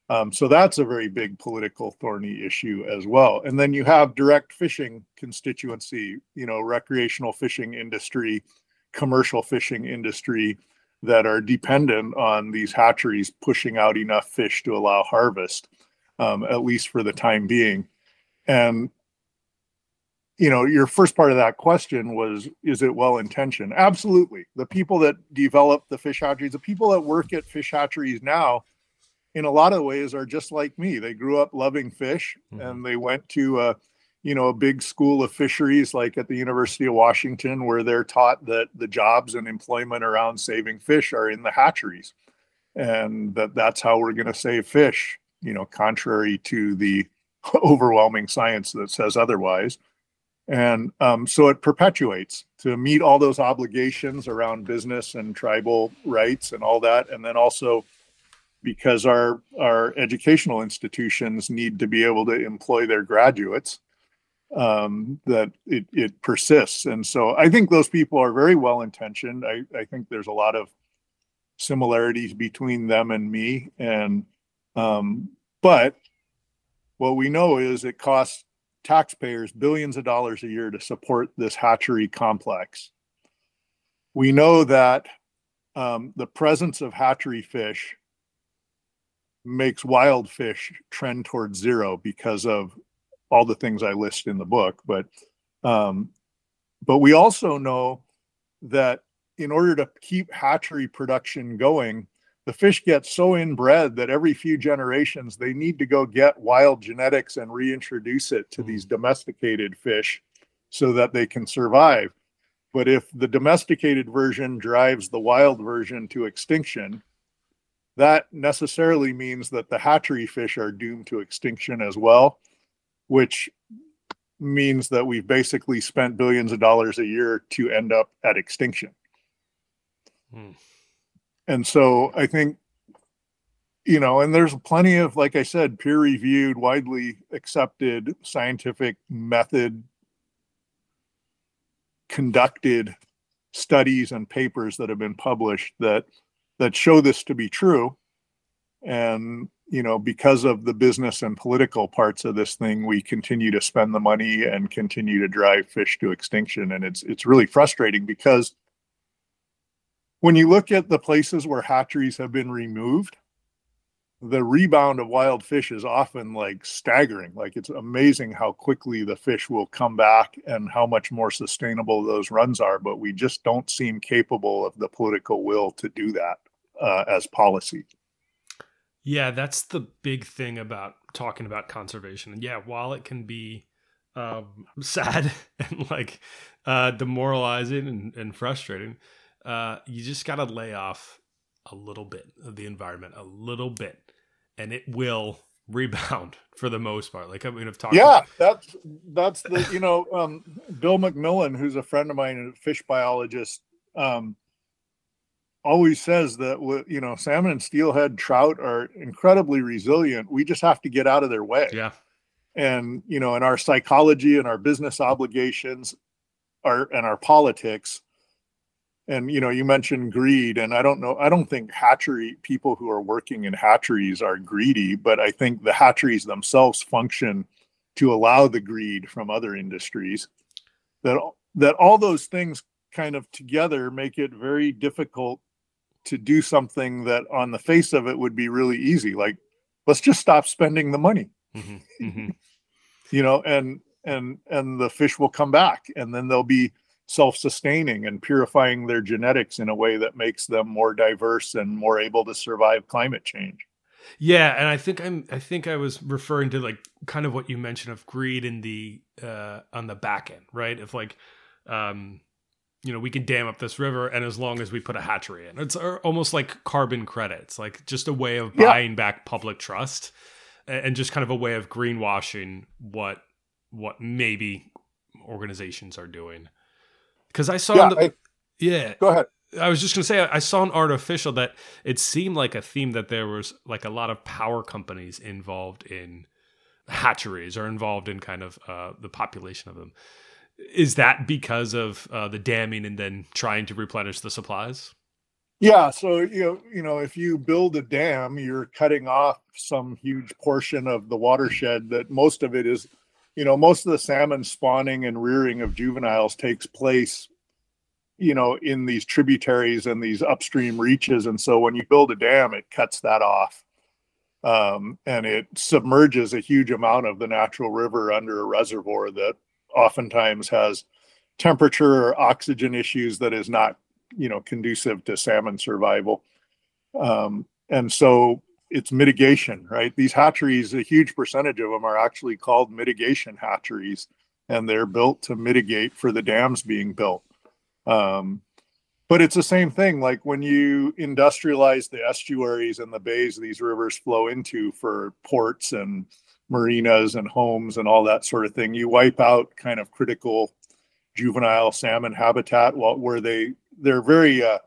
Um, so that's a very big political thorny issue as well. And then you have direct fishing constituency, you know, recreational fishing industry, commercial fishing industry that are dependent on these hatcheries pushing out enough fish to allow harvest, um, at least for the time being. And you know, your first part of that question was, is it well intentioned? Absolutely. The people that develop the fish hatcheries, the people that work at fish hatcheries now, in a lot of ways are just like me. They grew up loving fish mm-hmm. and they went to a, you know, a big school of fisheries like at the University of Washington where they're taught that the jobs and employment around saving fish are in the hatcheries and that that's how we're going to save fish, you know, contrary to the *laughs* overwhelming science that says otherwise. And um, so it perpetuates to meet all those obligations around business and tribal rights and all that. And then also because our our educational institutions need to be able to employ their graduates um, that it, it persists. And so i think those people are very well intentioned. I, I think there's a lot of similarities between them and me. And um, but what we know is it costs taxpayers billions of dollars a year to support this hatchery complex. We know that um, the presence of hatchery fish makes wild fish trend towards zero because of all the things I list in the book. But um, but we also know that in order to keep hatchery production going, the fish get so inbred that every few generations they need to go get wild genetics and reintroduce it to these mm. domesticated fish so that they can survive. But if the domesticated version drives the wild version to extinction, that necessarily means that the hatchery fish are doomed to extinction as well, which means that we've basically spent billions of dollars a year to end up at extinction. Hmm. And so I think, you know, and there's plenty of, like I said, peer reviewed, widely accepted scientific method conducted studies and papers that have been published that that show this to be true. And, you know, because of the business and political parts of this thing, we continue to spend the money and continue to drive fish to extinction. And it's it's really frustrating because when you look at the places where hatcheries have been removed, the rebound of wild fish is often like staggering. Like it's amazing how quickly the fish will come back and how much more sustainable those runs are. But we just don't seem capable of the political will to do that uh, as policy. Yeah, that's the big thing about talking about conservation. And yeah, while it can be um, *laughs* sad and like uh, demoralizing and, and frustrating, uh, you just got to lay off a little bit of the environment, a little bit, and it will rebound *laughs* for the most part. Like I mean, I've talked. Yeah, about- that's that's the you know um, Bill McMillan, who's a friend of mine, a fish biologist. Um, always says that you know salmon and steelhead trout are incredibly resilient. We just have to get out of their way. Yeah. And you know, in our psychology and our business obligations, our and our politics, and you know, you mentioned greed, and I don't know, I don't think hatchery people who are working in hatcheries are greedy, but I think the hatcheries themselves function to allow the greed from other industries. That that all those things kind of together make it very difficult to do something that on the face of it would be really easy like let's just stop spending the money mm-hmm, *laughs* mm-hmm. you know, and and and the fish will come back, and then they'll be self-sustaining and purifying their genetics in a way that makes them more diverse and more able to survive climate change. Yeah, and I think I'm I think I was referring to like kind of what you mentioned of greed in the uh on the back end, right? If like um you know, we can dam up this river and as long as we put a hatchery in. It's uh, almost like carbon credits, like just a way of buying back public trust and just kind of a way of greenwashing what what maybe organizations are doing. Cuz I saw yeah, the, I, yeah. Go ahead. I was just gonna say I saw an artificial that it seemed like a theme that there was like a lot of power companies involved in hatcheries or involved in kind of uh, the population of them. Is that because of uh, the damming and then trying to replenish the supplies? Yeah, so you know, you know, if you build a dam, you're cutting off some huge portion of the watershed. That most of it is, you know, most of the salmon spawning and rearing of juveniles takes place you know in these tributaries and these upstream reaches and so when you build a dam it cuts that off um, and it submerges a huge amount of the natural river under a reservoir that oftentimes has temperature or oxygen issues that is not you know conducive to salmon survival um, and so it's mitigation right these hatcheries a huge percentage of them are actually called mitigation hatcheries and they're built to mitigate for the dams being built um, but it's the same thing. Like when you industrialize the estuaries and the bays these rivers flow into for ports and marinas and homes and all that sort of thing, you wipe out kind of critical juvenile salmon habitat where they they're very uh,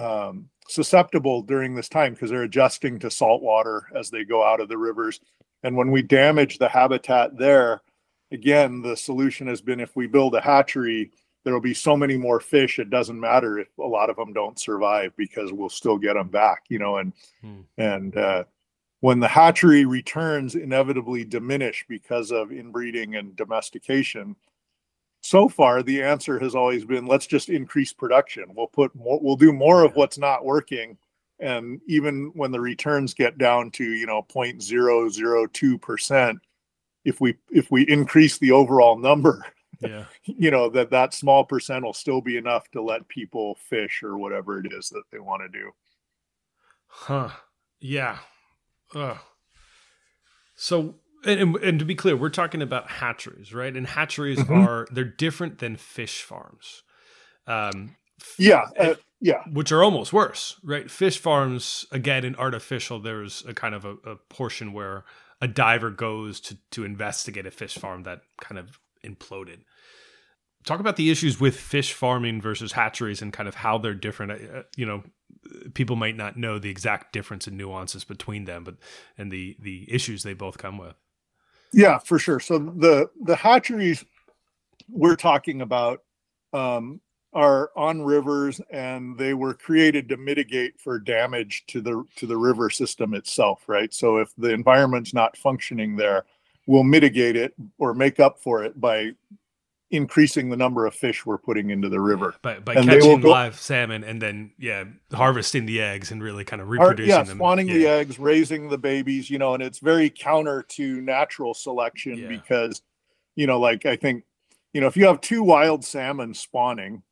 um, susceptible during this time because they're adjusting to salt water as they go out of the rivers. And when we damage the habitat there, again, the solution has been if we build a hatchery there will be so many more fish it doesn't matter if a lot of them don't survive because we'll still get them back you know and hmm. and uh, when the hatchery returns inevitably diminish because of inbreeding and domestication so far the answer has always been let's just increase production. We'll put more we'll do more of what's not working. And even when the returns get down to you know 0.002 percent if we if we increase the overall number yeah. *laughs* you know that that small percent will still be enough to let people fish or whatever it is that they want to do. Huh. Yeah Ugh. so and, and, to be clear we're talking about hatcheries right and hatcheries mm-hmm. are they're different than fish farms um yeah uh, yeah which are almost worse right fish farms again in artificial there's a kind of a, a portion where a diver goes to to investigate a fish farm that kind of imploded. Talk about the issues with fish farming versus hatcheries and kind of how they're different. Uh, you know, people might not know the exact difference and nuances between them, but and the the issues they both come with. Yeah, for sure. So the the hatcheries we're talking about um, are on rivers, and they were created to mitigate for damage to the to the river system itself, right? So if the environment's not functioning there, we'll mitigate it or make up for it by increasing the number of fish we're putting into the river. By, by catching go, live salmon and then, yeah, harvesting the eggs and really kind of reproducing are, yeah, them. spawning yeah. the eggs, raising the babies, you know, and it's very counter to natural selection yeah. because, you know, like I think, you know, if you have two wild salmon spawning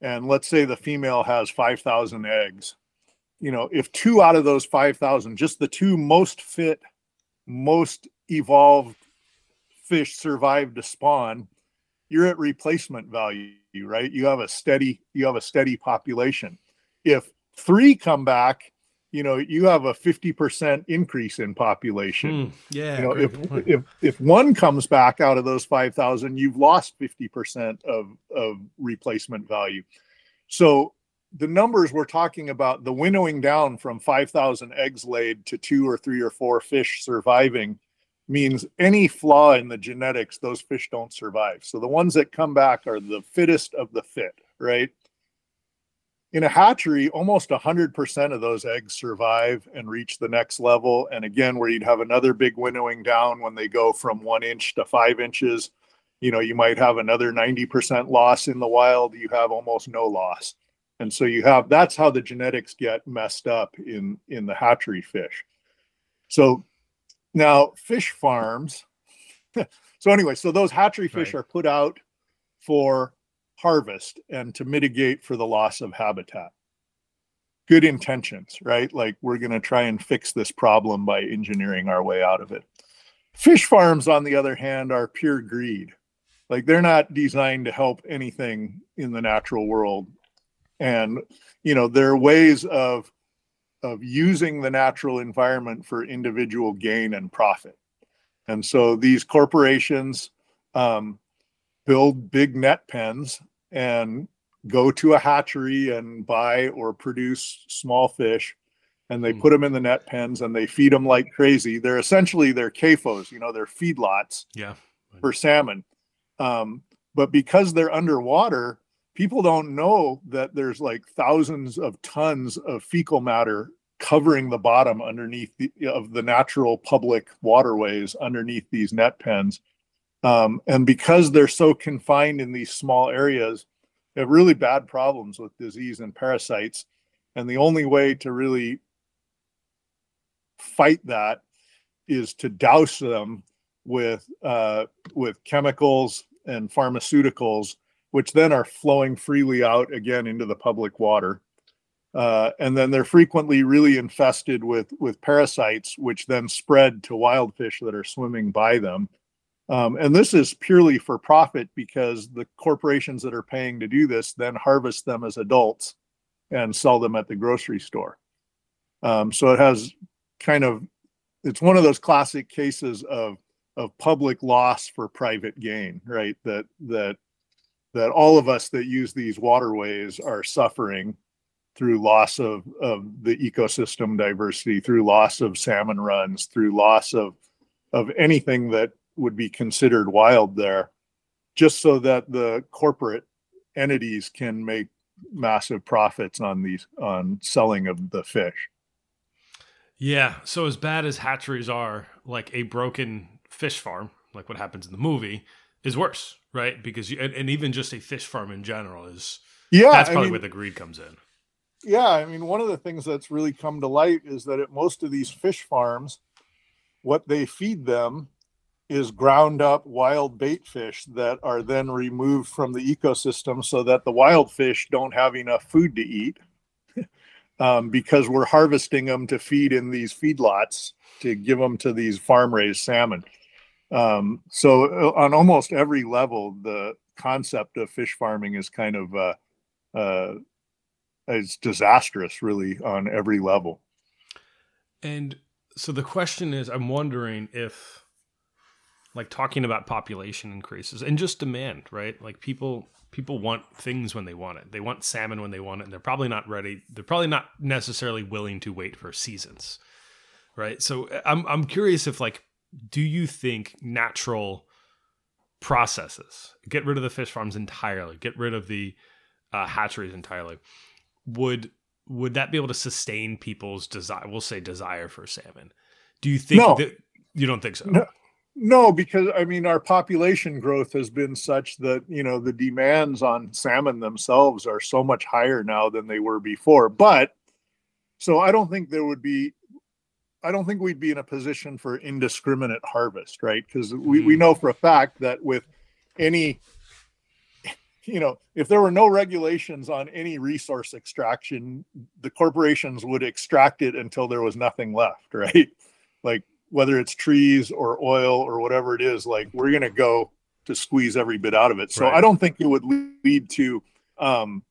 and let's say the female has 5,000 eggs, you know, if two out of those 5,000, just the two most fit, most evolved fish survive to spawn, you're at replacement value, right? You have a steady you have a steady population. If three come back, you know you have a 50% increase in population. Mm, yeah. You know, if, if if one comes back out of those 5,000, you've lost 50% of of replacement value. So the numbers we're talking about, the winnowing down from 5,000 eggs laid to two or three or four fish surviving means any flaw in the genetics, those fish don't survive. So the ones that come back are the fittest of the fit, right? In a hatchery, almost 100% of those eggs survive and reach the next level. And again, where you'd have another big winnowing down when they go from one inch to five inches, you know, you might have another 90% loss in the wild. You have almost no loss. And so you have that's how the genetics get messed up in in the hatchery fish. So now, fish farms *laughs* so anyway, so those hatchery fish Right. are put out for harvest and to mitigate for the loss of habitat. Good intentions, right? Like we're going to try and fix this problem by engineering our way out of it. Fish farms, on the other hand, are pure greed. Like they're not designed to help anything in the natural world. And, you know, there are ways of of using the natural environment for individual gain and profit. And so these corporations um, build big net pens and go to a hatchery and buy or produce small fish and they Hmm. put them in the net pens and they feed them like crazy. They're essentially they're CAFOs, you know, they're feedlots Yeah. for salmon. Um, but because they're underwater, people don't know that there's like thousands of tons of fecal matter covering the bottom underneath the, of the natural public waterways underneath these net pens. Um, and because they're so confined in these small areas, they have really bad problems with disease and parasites. And the only way to really fight that is to douse them with uh, with chemicals and pharmaceuticals, which then are flowing freely out again into the public water. Uh, and then they're frequently really infested with with parasites, which then spread to wild fish that are swimming by them. Um, and this is purely for profit because the corporations that are paying to do this then harvest them as adults and sell them at the grocery store. Um, so it has kind of it's one of those classic cases of of public loss for private gain, right? That that that all of us that use these waterways are suffering through loss of of the ecosystem diversity, through loss of salmon runs, through loss of of anything that would be considered wild there, just so that the corporate entities can make massive profits on these on selling of the fish. Yeah. So as bad as hatcheries are, like a broken fish farm, like what happens in the movie, is worse, right? Because you and, and even just a fish farm in general is Yeah, that's I probably mean- where the greed comes in. yeah i mean one of the things that's really come to light is that at most of these fish farms what they feed them is ground up wild bait fish that are then removed from the ecosystem so that the wild fish don't have enough food to eat *laughs* um, because we're harvesting them to feed in these feedlots to give them to these farm raised salmon um, so uh, on almost every level the concept of fish farming is kind of uh, uh, it's disastrous really on every level And so the question is, I'm wondering if, like, talking about population increases and just demand, right? Like people people want things when they want it. They want salmon when they want it, and they're probably not ready. They're probably not necessarily willing to wait for seasons, right? So I'm I'm curious if like, do you think natural processes get rid of the fish farms entirely, get rid of the uh, hatcheries entirely, would would that be able to sustain people's desire? We'll say desire for salmon. Do you think No. that you don't think so? No. no because i mean our population growth has been such that you know the demands on salmon themselves are so much higher now than they were before but so i don't think there would be i don't think we'd be in a position for indiscriminate harvest right because we, we Mhm. know for a fact that with any you know if there were no regulations on any resource extraction the corporations would extract it until there was nothing left *laughs* right like whether it's trees or oil or whatever it is like we're going to go to squeeze every bit out of it so Right. i don't think it would lead to um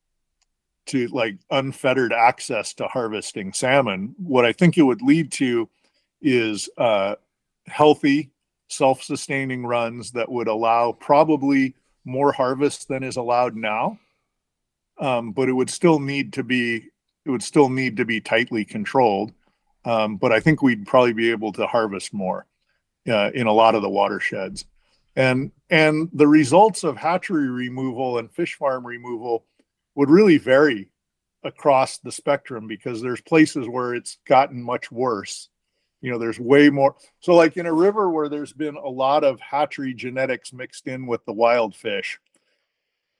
to like unfettered access to harvesting salmon what i think it would lead to is uh healthy self-sustaining runs that would allow probably more harvest than is allowed now. Um, but it would still need to be it would still need to be tightly controlled. Um, but i think we'd probably be able to harvest more uh, in a lot of the watersheds. And and the results of hatchery removal and fish farm removal would really vary across the spectrum because there's places where it's gotten much worse you know there's way more so like in a river where there's been a lot of hatchery genetics mixed in with the wild fish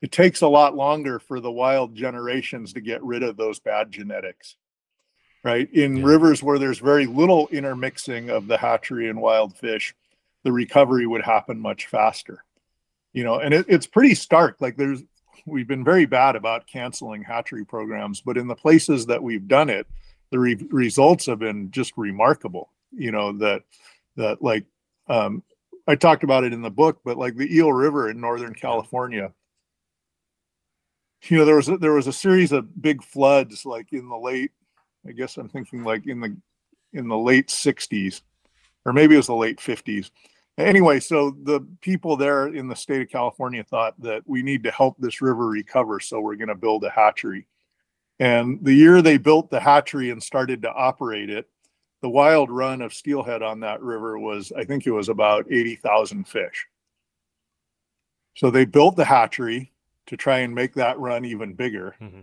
it takes a lot longer for the wild generations to get rid of those bad genetics right in Yeah. rivers where there's very little intermixing of the hatchery and wild fish the recovery would happen much faster. You know, and it, it's pretty stark. Like there's we've been very bad about canceling hatchery programs, but in the places that we've done it, the re- results have been just remarkable. You know that that like um, I talked about it in the book, but like the Eel River in Northern California, you know, there was a, there was a series of big floods like in the late, I guess I'm thinking like in the in the late 60s, or maybe it was the late 50s. Anyway, so the people there in the state of California thought that we need to help this river recover, so we're going to build a hatchery. And the year they built the hatchery and started to operate it, the wild run of steelhead on that river was, I think it was about 80,000 fish. So they built the hatchery to try and make that run even bigger. Mm-hmm.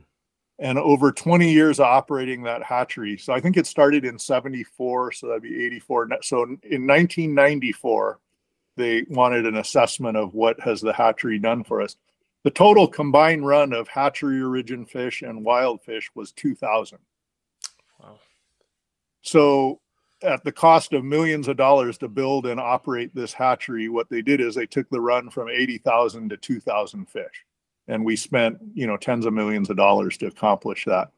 And over 20 years of operating that hatchery, so I think it started in 74, so that'd be 84. So in 1994, they wanted an assessment of what has the hatchery done for us. The total combined run of hatchery origin fish and wild fish was 2,000. Wow. So, at the cost of millions of dollars to build and operate this hatchery, what they did is they took the run from 80,000 to 2,000 fish. And we spent, you know, tens of millions of dollars to accomplish that.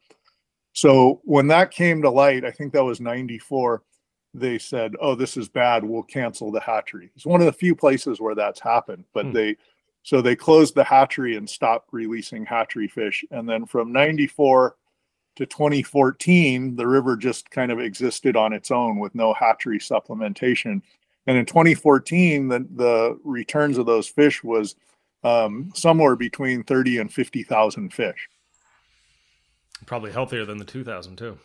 So, when that came to light, I think that was 94, they said, oh, this is bad. We'll cancel the hatchery. It's one of the few places where that's happened, but hmm. they, so they closed the hatchery and stopped releasing hatchery fish. And then from 94 to 2014, the river just kind of existed on its own with no hatchery supplementation. And in 2014, the, the returns of those fish was um, somewhere between 30 and 50,000 fish. Probably healthier than the 2,000 too.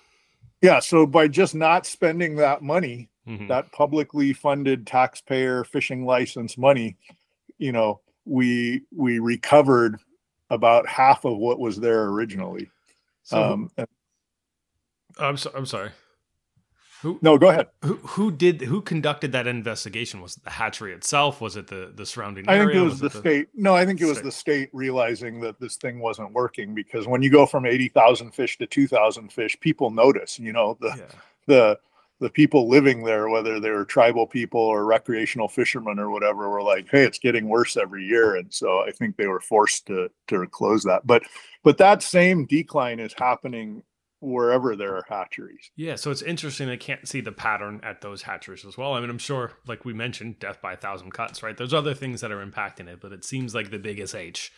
Yeah. So by just not spending that money, mm-hmm. that publicly funded taxpayer fishing license money, you know, we we recovered about half of what was there originally. So, um, and, I'm so, I'm sorry. Who, no, go ahead. Who who did who conducted that investigation? Was it the hatchery itself? Was it the the surrounding? I think it was, was the, it the state. No, I think it was state. the state realizing that this thing wasn't working because when you go from eighty thousand fish to two thousand fish, people notice. You know the yeah. the the people living there, whether they were tribal people or recreational fishermen or whatever, were like, "Hey, it's getting worse every year," and so I think they were forced to to close that. But but that same decline is happening wherever there are hatcheries. Yeah, so it's interesting. I can't see the pattern at those hatcheries as well. I mean, I'm sure, like we mentioned, death by a thousand cuts, right? There's other things that are impacting it, but it seems like the biggest H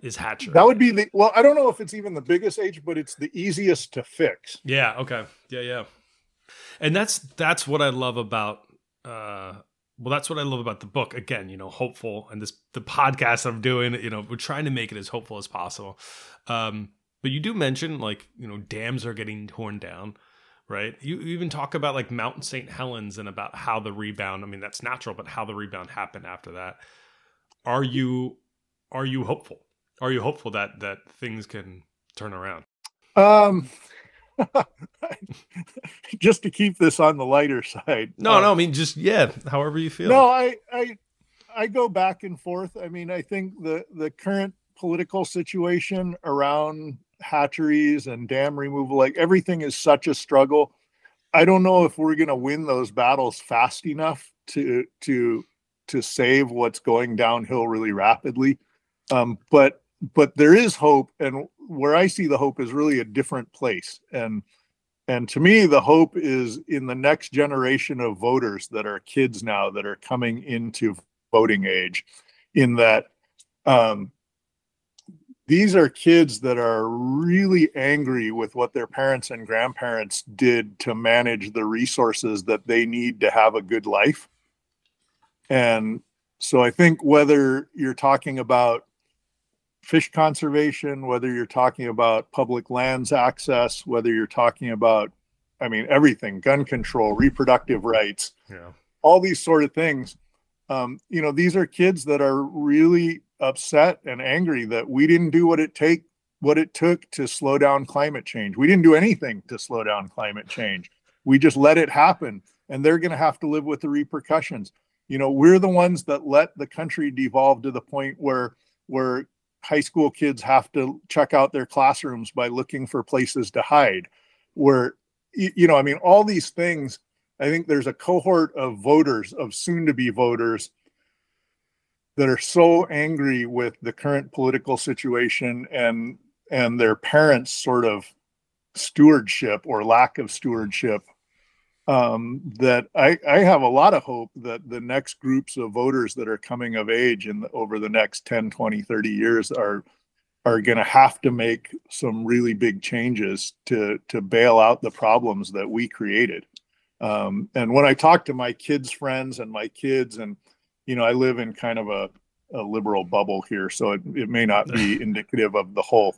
is hatchery. That would be the well. I don't know if it's even the biggest H, but it's the easiest to fix. Yeah. Okay. Yeah. Yeah and that's that's what I love about uh well that's what I love about the book again you know hopeful and this the podcast I'm doing you know we're trying to make it as hopeful as possible um but you do mention like you know dams are getting torn down right you, you even talk about like Mount St. Helens and about how the rebound I mean that's natural but how the rebound happened after that are you are you hopeful are you hopeful that that things can turn around um *laughs* just to keep this on the lighter side. No, um, no, I mean just yeah, however you feel. No, I I I go back and forth. I mean, I think the the current political situation around hatcheries and dam removal, like everything is such a struggle. I don't know if we're going to win those battles fast enough to to to save what's going downhill really rapidly. Um, but but there is hope, and where I see the hope is really a different place. And and to me, the hope is in the next generation of voters that are kids now that are coming into voting age. In that, um, these are kids that are really angry with what their parents and grandparents did to manage the resources that they need to have a good life. And so I think whether you're talking about fish conservation, whether you're talking about public lands access, whether you're talking about, I mean, everything, gun control, reproductive rights, yeah. all these sort of things. Um, you know, these are kids that are really upset and angry that we didn't do what it take what it took to slow down climate change. We didn't do anything to slow down climate change. We just let it happen and they're going to have to live with the repercussions. You know, we're the ones that let the country devolve to the point where where high school kids have to check out their classrooms by looking for places to hide where you know i mean all these things I think there's a cohort of voters, of soon to be voters, that are so angry with the current political situation and and their parents' sort of stewardship or lack of stewardship um, that I, I have a lot of hope that the next groups of voters that are coming of age in the, over the next 10 20 30 years are are going to have to make some really big changes to to bail out the problems that we created um, and when i talk to my kids friends and my kids and you know i live in kind of a, a liberal bubble here so it, it may not be *laughs* indicative of the whole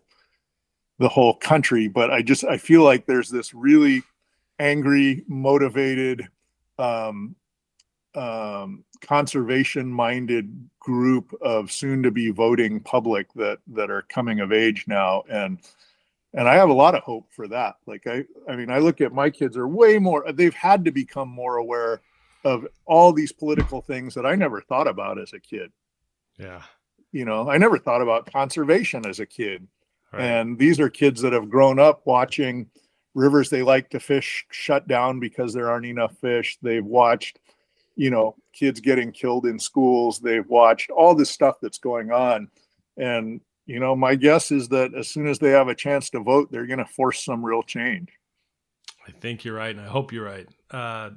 the whole country but i just i feel like there's this really angry motivated um, um, conservation minded group of soon to be voting public that that are coming of age now and and I have a lot of hope for that. Like I I mean I look at my kids are way more they've had to become more aware of all these political things that I never thought about as a kid. Yeah. You know I never thought about conservation as a kid. Right. and these are kids that have grown up watching rivers they like to fish shut down because there aren't enough fish. They've watched you know kids getting killed in schools. They've watched all this stuff that's going on. And you know my guess is that as soon as they have a chance to vote they're going to force some real change i think you're right and i hope you're right uh,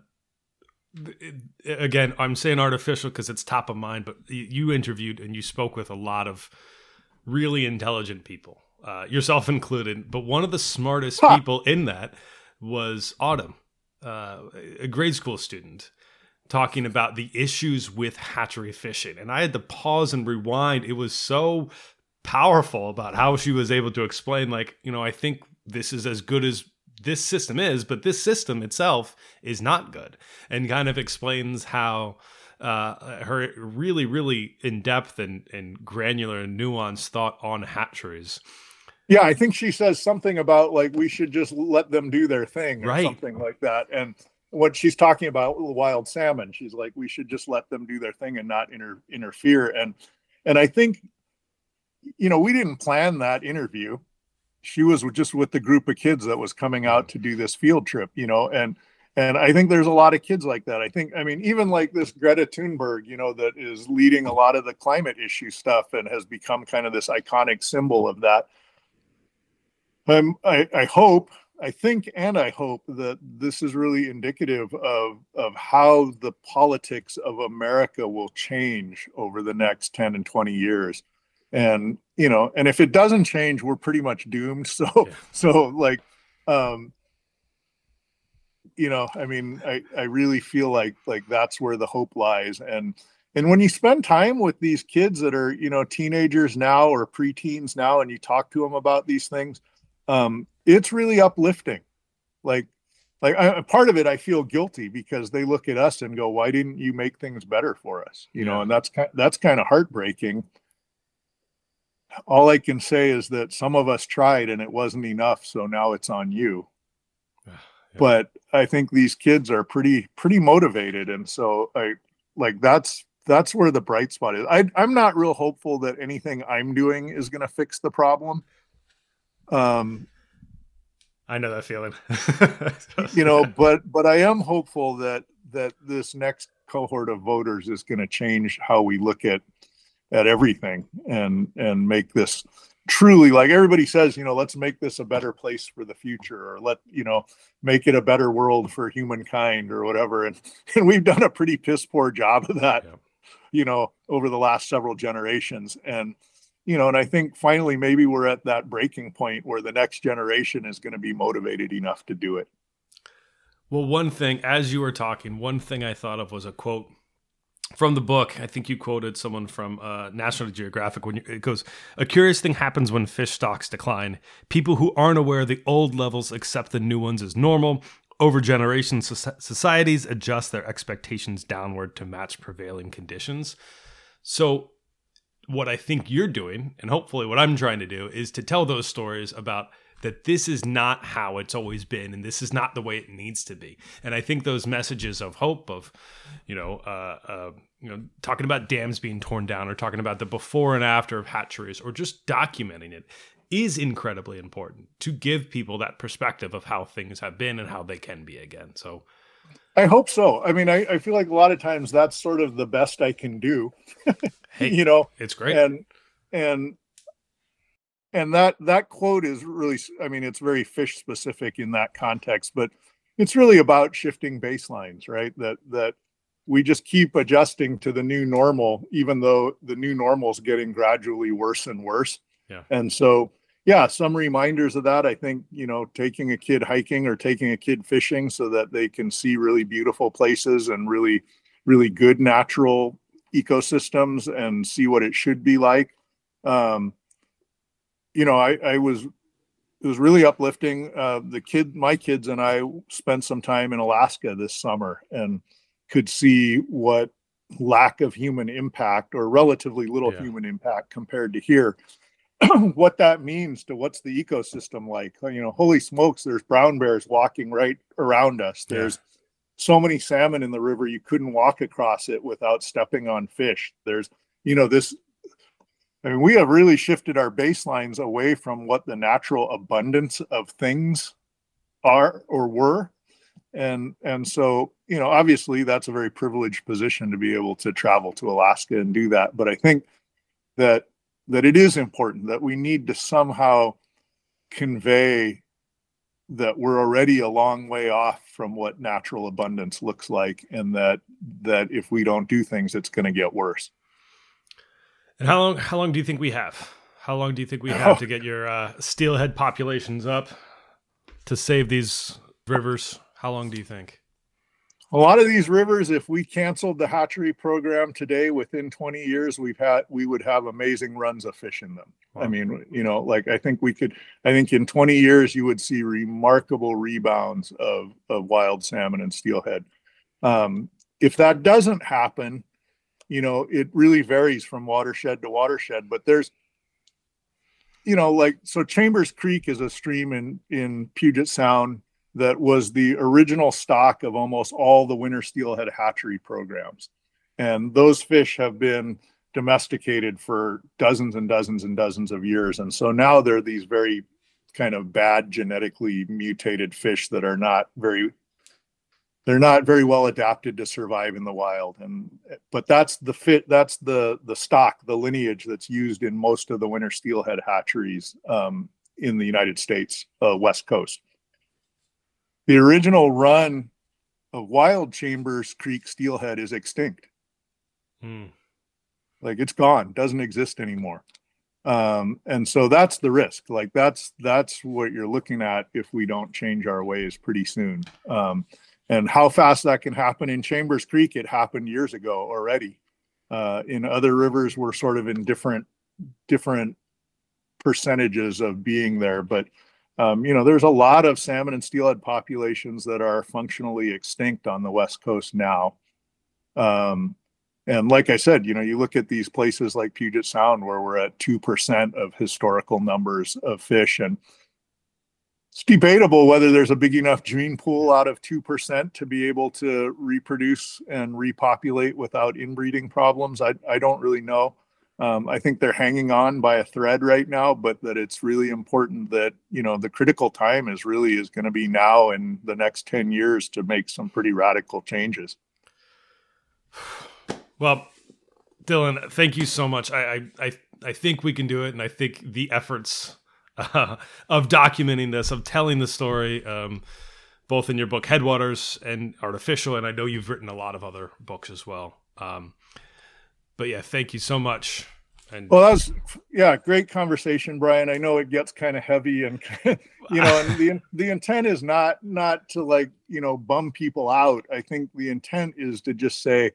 it, again i'm saying Artifishal because it's top of mind but you interviewed and you spoke with a lot of really intelligent people uh, yourself included but one of the smartest huh. people in that was autumn uh, a grade school student talking about the issues with hatchery fishing. And I had to pause and rewind. It was so powerful about how she was able to explain, like, you know, I think this is as good as this system is, but this system itself is not good. And kind of explains how uh, her really, really in depth and, and granular and nuanced thought on hatcheries. Yeah, I think she says something about like we should just let them do their thing or right. something like that. And what she's talking about wild salmon she's like we should just let them do their thing and not inter- interfere and and i think you know we didn't plan that interview. She was just with the group of kids that was coming out to do this field trip you know and and i think there's a lot of kids like that. I think i mean even like this greta thunberg you know that is leading a lot of the climate issue stuff and has become kind of this iconic symbol of that. Um, I, I hope I think and I hope that this is really indicative of of how the politics of America will change over the next 10 and 20 years. And you know, and if it doesn't change, we're pretty much doomed. *laughs* So yeah. so like um you know, I mean, I I really feel like like that's where the hope lies and and when you spend time with these kids that are, you know, teenagers now or preteens now and you talk to them about these things, um, it's really uplifting. Like, like I, part of it, I feel guilty because they look at us and go, "Why didn't you make things better for us?" You yeah. know, and that's kind that's kind of heartbreaking. All I can say is that some of us tried and it wasn't enough, so now it's on you. *sighs* Yeah. But I think these kids are pretty pretty motivated, and so I like that's that's where the bright spot is. I, I'm not real hopeful that anything I'm doing is going to fix the problem. Um, I know that feeling. *laughs* you know, but but I am hopeful that that this next cohort of voters is going to change how we look at at everything and and make this truly like everybody says you know let's make this a better place for the future or let you know make it a better world for humankind or whatever and *laughs* and we've done a pretty piss poor job of that yeah. you know over the last several generations and you know, and I think finally maybe we're at that breaking point where the next generation is going to be motivated enough to do it. Well, one thing, as you were talking, one thing I thought of was a quote from the book. I think you quoted someone from uh, National Geographic when you, it goes, "A curious thing happens when fish stocks decline. People who aren't aware the old levels accept the new ones as normal. Over generations, societies adjust their expectations downward to match prevailing conditions." So what I think you're doing, and hopefully what I'm trying to do, is to tell those stories about that this is not how it's always been and this is not the way it needs to be. And I think those messages of hope, of, you know, uh, uh, you know, talking about dams being torn down or talking about the before and after of hatcheries or just documenting it is incredibly important to give people that perspective of how things have been and how they can be again. So I hope so. I mean, I, I feel like a lot of times that's sort of the best I can do. *laughs* Hey, you know, it's great. and and and that that quote is really i mean it's very fish specific in that context but it's really about shifting baselines right? That that we just keep adjusting to the new normal even though the new normal is getting gradually worse and worse. Yeah. and so yeah some reminders of that i think you know taking a kid hiking or taking a kid fishing so that they can see really beautiful places and really really good natural ecosystems and see what it should be like. Um you know i i was it was really uplifting. Uh the kid my kids and i spent some time in alaska this summer and could see what lack of human impact or relatively little Yeah. human impact compared to here. *clears throat* What that means to what's the ecosystem like? You know holy smokes there's brown bears walking right around us. Yeah. there's so many salmon in the river you couldn't walk across it without stepping on fish. There's you know this I mean, we have really shifted our baselines away from what the natural abundance of things are or were. And and so, you know, obviously that's a very privileged position to be able to travel to Alaska and do that. But I think that that it is important that we need to somehow convey that we're already a long way off from what natural abundance looks like and that that if we don't do things it's going to get worse. And how long? How long do you think we have? How long do you think we have to get your uh, steelhead populations up to save these rivers? How long do you think? a lot of these rivers if we canceled the hatchery program today within 20 years we've had we would have amazing runs of fish in them i mean you know like i think we could i think in 20 years you would see remarkable rebounds of of wild salmon and steelhead um, if that doesn't happen you know it really varies from watershed to watershed but there's you know like so chambers creek is a stream in in puget sound that was the original stock of almost all the winter steelhead hatchery programs. And those fish have been domesticated for dozens and dozens and dozens of years. And so now they're these very kind of bad genetically mutated fish that are not very they're not very well adapted to survive in the wild. And but that's the fit that's the the stock the lineage that's used in most of the winter steelhead hatcheries um, in the united states uh, west coast. The original run of wild chambers creek steelhead is extinct. Hmm. like it's gone doesn't exist anymore. Um and so that's the risk. Like that's that's what you're looking at if we don't change our ways pretty soon. Um and how fast that can happen in chambers creek it happened years ago already uh in other rivers we're sort of in different different percentages of being there but um, you know, there's a lot of salmon and steelhead populations that are functionally extinct on the West Coast now. Um, and like I said, you know, you look at these places like Puget Sound where we're at 2% of historical numbers of fish. And it's debatable whether there's a big enough gene pool out of 2% to be able to reproduce and repopulate without inbreeding problems. I, I don't really know. Um, I think they're hanging on by a thread right now, but that it's really important that you know the critical time is really is going to be now in the next ten years to make some pretty radical changes. Well, Dylan, thank you so much. I, I, I think we can do it, and I think the efforts uh, *laughs* of documenting this, of telling the story, um, both in your book Headwaters and Artifishal, and I know you've written a lot of other books as well. Um, but yeah, thank you so much. And Well, that was yeah, great conversation, Brian. I know it gets kind of heavy, and you know, and the the intent is not not to like you know bum people out. I think the intent is to just say,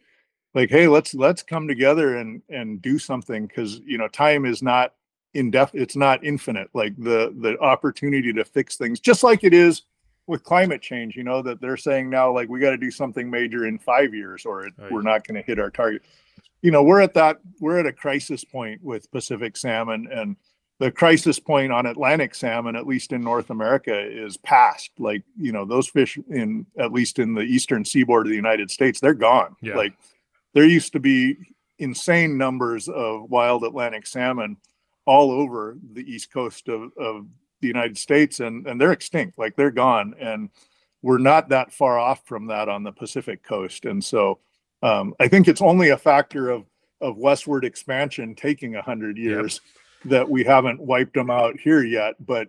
like, hey, let's let's come together and and do something because you know time is not indef it's not infinite. Like the the opportunity to fix things, just like it is with climate change. You know that they're saying now, like we got to do something major in five years, or it, Right. we're not going to hit our target you know we're at that we're at a crisis point with pacific salmon and the crisis point on atlantic salmon at least in north america is past like you know those fish in at least in the eastern seaboard of the united states they're gone Yeah. like there used to be insane numbers of wild atlantic salmon all over the east coast of, of the united states and and they're extinct like they're gone and we're not that far off from that on the Pacific coast. And so um, I think it's only a factor of of westward expansion taking a hundred years yep. that we haven't wiped them out here yet. But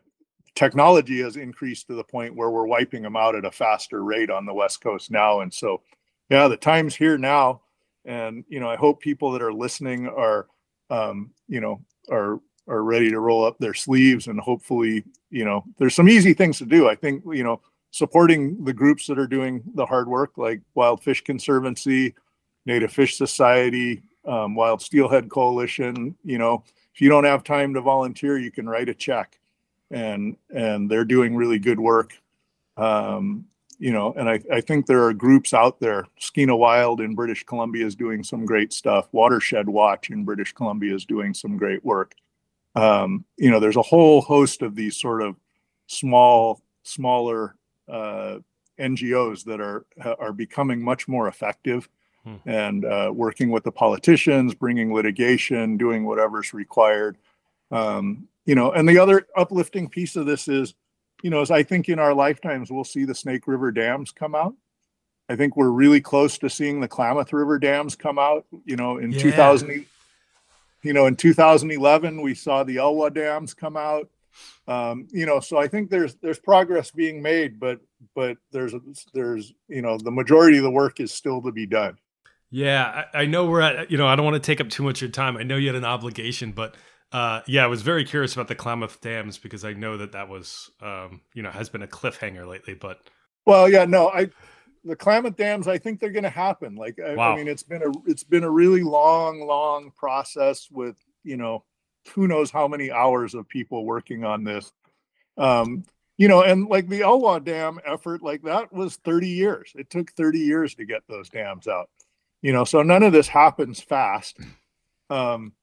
technology has increased to the point where we're wiping them out at a faster rate on the west coast now. And so, yeah, the time's here now. And you know, I hope people that are listening are, um, you know, are are ready to roll up their sleeves and hopefully, you know, there's some easy things to do. I think, you know, supporting the groups that are doing the hard work, like Wild Fish Conservancy, Native Fish Society, um, Wild Steelhead Coalition. You know, if you don't have time to volunteer, you can write a check, and and they're doing really good work. Um, you know, and I, I think there are groups out there. Skeena Wild in British Columbia is doing some great stuff. Watershed Watch in British Columbia is doing some great work. Um, you know, there's a whole host of these sort of small, smaller uh, NGOs that are are becoming much more effective hmm. and uh, working with the politicians, bringing litigation, doing whatever's required. Um, you know, and the other uplifting piece of this is, you know, as I think in our lifetimes we'll see the Snake River dams come out. I think we're really close to seeing the Klamath River dams come out. You know, in yeah. 2000, you know, in 2011 we saw the Elwha dams come out um, you know so i think there's there's progress being made but but there's there's you know the majority of the work is still to be done yeah I, I know we're at you know i don't want to take up too much of your time i know you had an obligation but uh, yeah, I was very curious about the Klamath dams because I know that that was, um, you know, has been a cliffhanger lately. But well, yeah, no, I the Klamath dams, I think they're going to happen. Like, I, wow. I mean, it's been a it's been a really long, long process with you know who knows how many hours of people working on this. Um, you know, and like the Elwha Dam effort, like that was 30 years. It took 30 years to get those dams out. You know, so none of this happens fast. Um,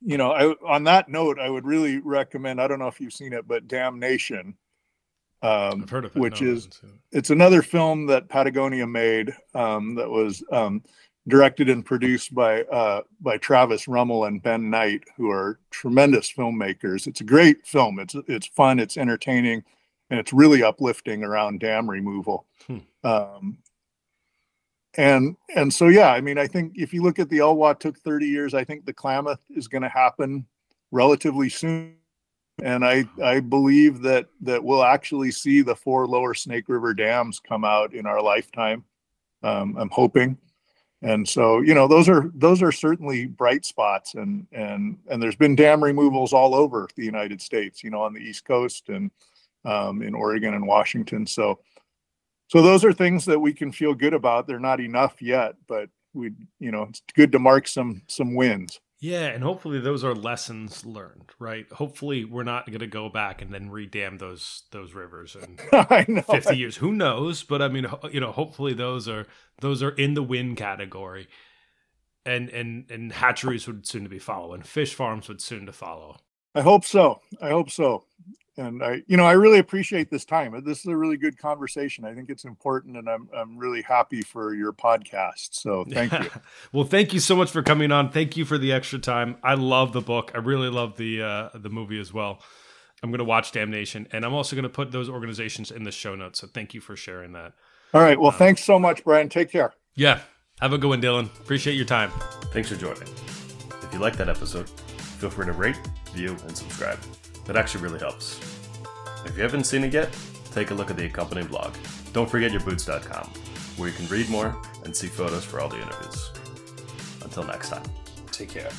you know, I, on that note, I would really recommend. I don't know if you've seen it, but Damnation, um, I've heard of it. Which no, is it's another film that Patagonia made um, that was um, directed and produced by uh, by Travis Rummel and Ben Knight, who are tremendous filmmakers. It's a great film. It's it's fun. It's entertaining, and it's really uplifting around dam removal. Hmm. Um, and and so yeah, I mean, I think if you look at the Elwha took 30 years. I think the Klamath is going to happen relatively soon. And I, I believe that that we'll actually see the four lower Snake River dams come out in our lifetime. Um, I'm hoping. And so you know those are those are certainly bright spots and and and there's been dam removals all over the united states you know on the east coast and um, in oregon and washington. So so those are things that we can feel good about. They're not enough yet but we you know it's good to mark some some wins yeah, and hopefully those are lessons learned, right? Hopefully we're not going to go back and then redam those those rivers in *laughs* 50 years. Who knows? But I mean, you know, hopefully those are those are in the win category. And and and hatcheries would soon to be following. fish farms would soon to follow. I hope so. I hope so and I, you know, I really appreciate this time. This is a really good conversation. I think it's important, and I'm I'm really happy for your podcast. So *laughs* thank you. well, thank you so much for coming on. Thank you for the extra time. I love the book. I really love the uh, the movie as well. I'm going to watch Damnation, and I'm also going to put those organizations in the show notes. So thank you for sharing that. All right. Well, um, thanks so much, Brian. Take care. Yeah. Have a good one, Dylan. Appreciate your time. Thanks for joining. If you like that episode, feel free to rate, view, and subscribe. That actually really helps. If you haven't seen it yet, take a look at the accompanying blog. Don't forget yourboots.com, where you can read more and see photos for all the interviews. Until next time, take care.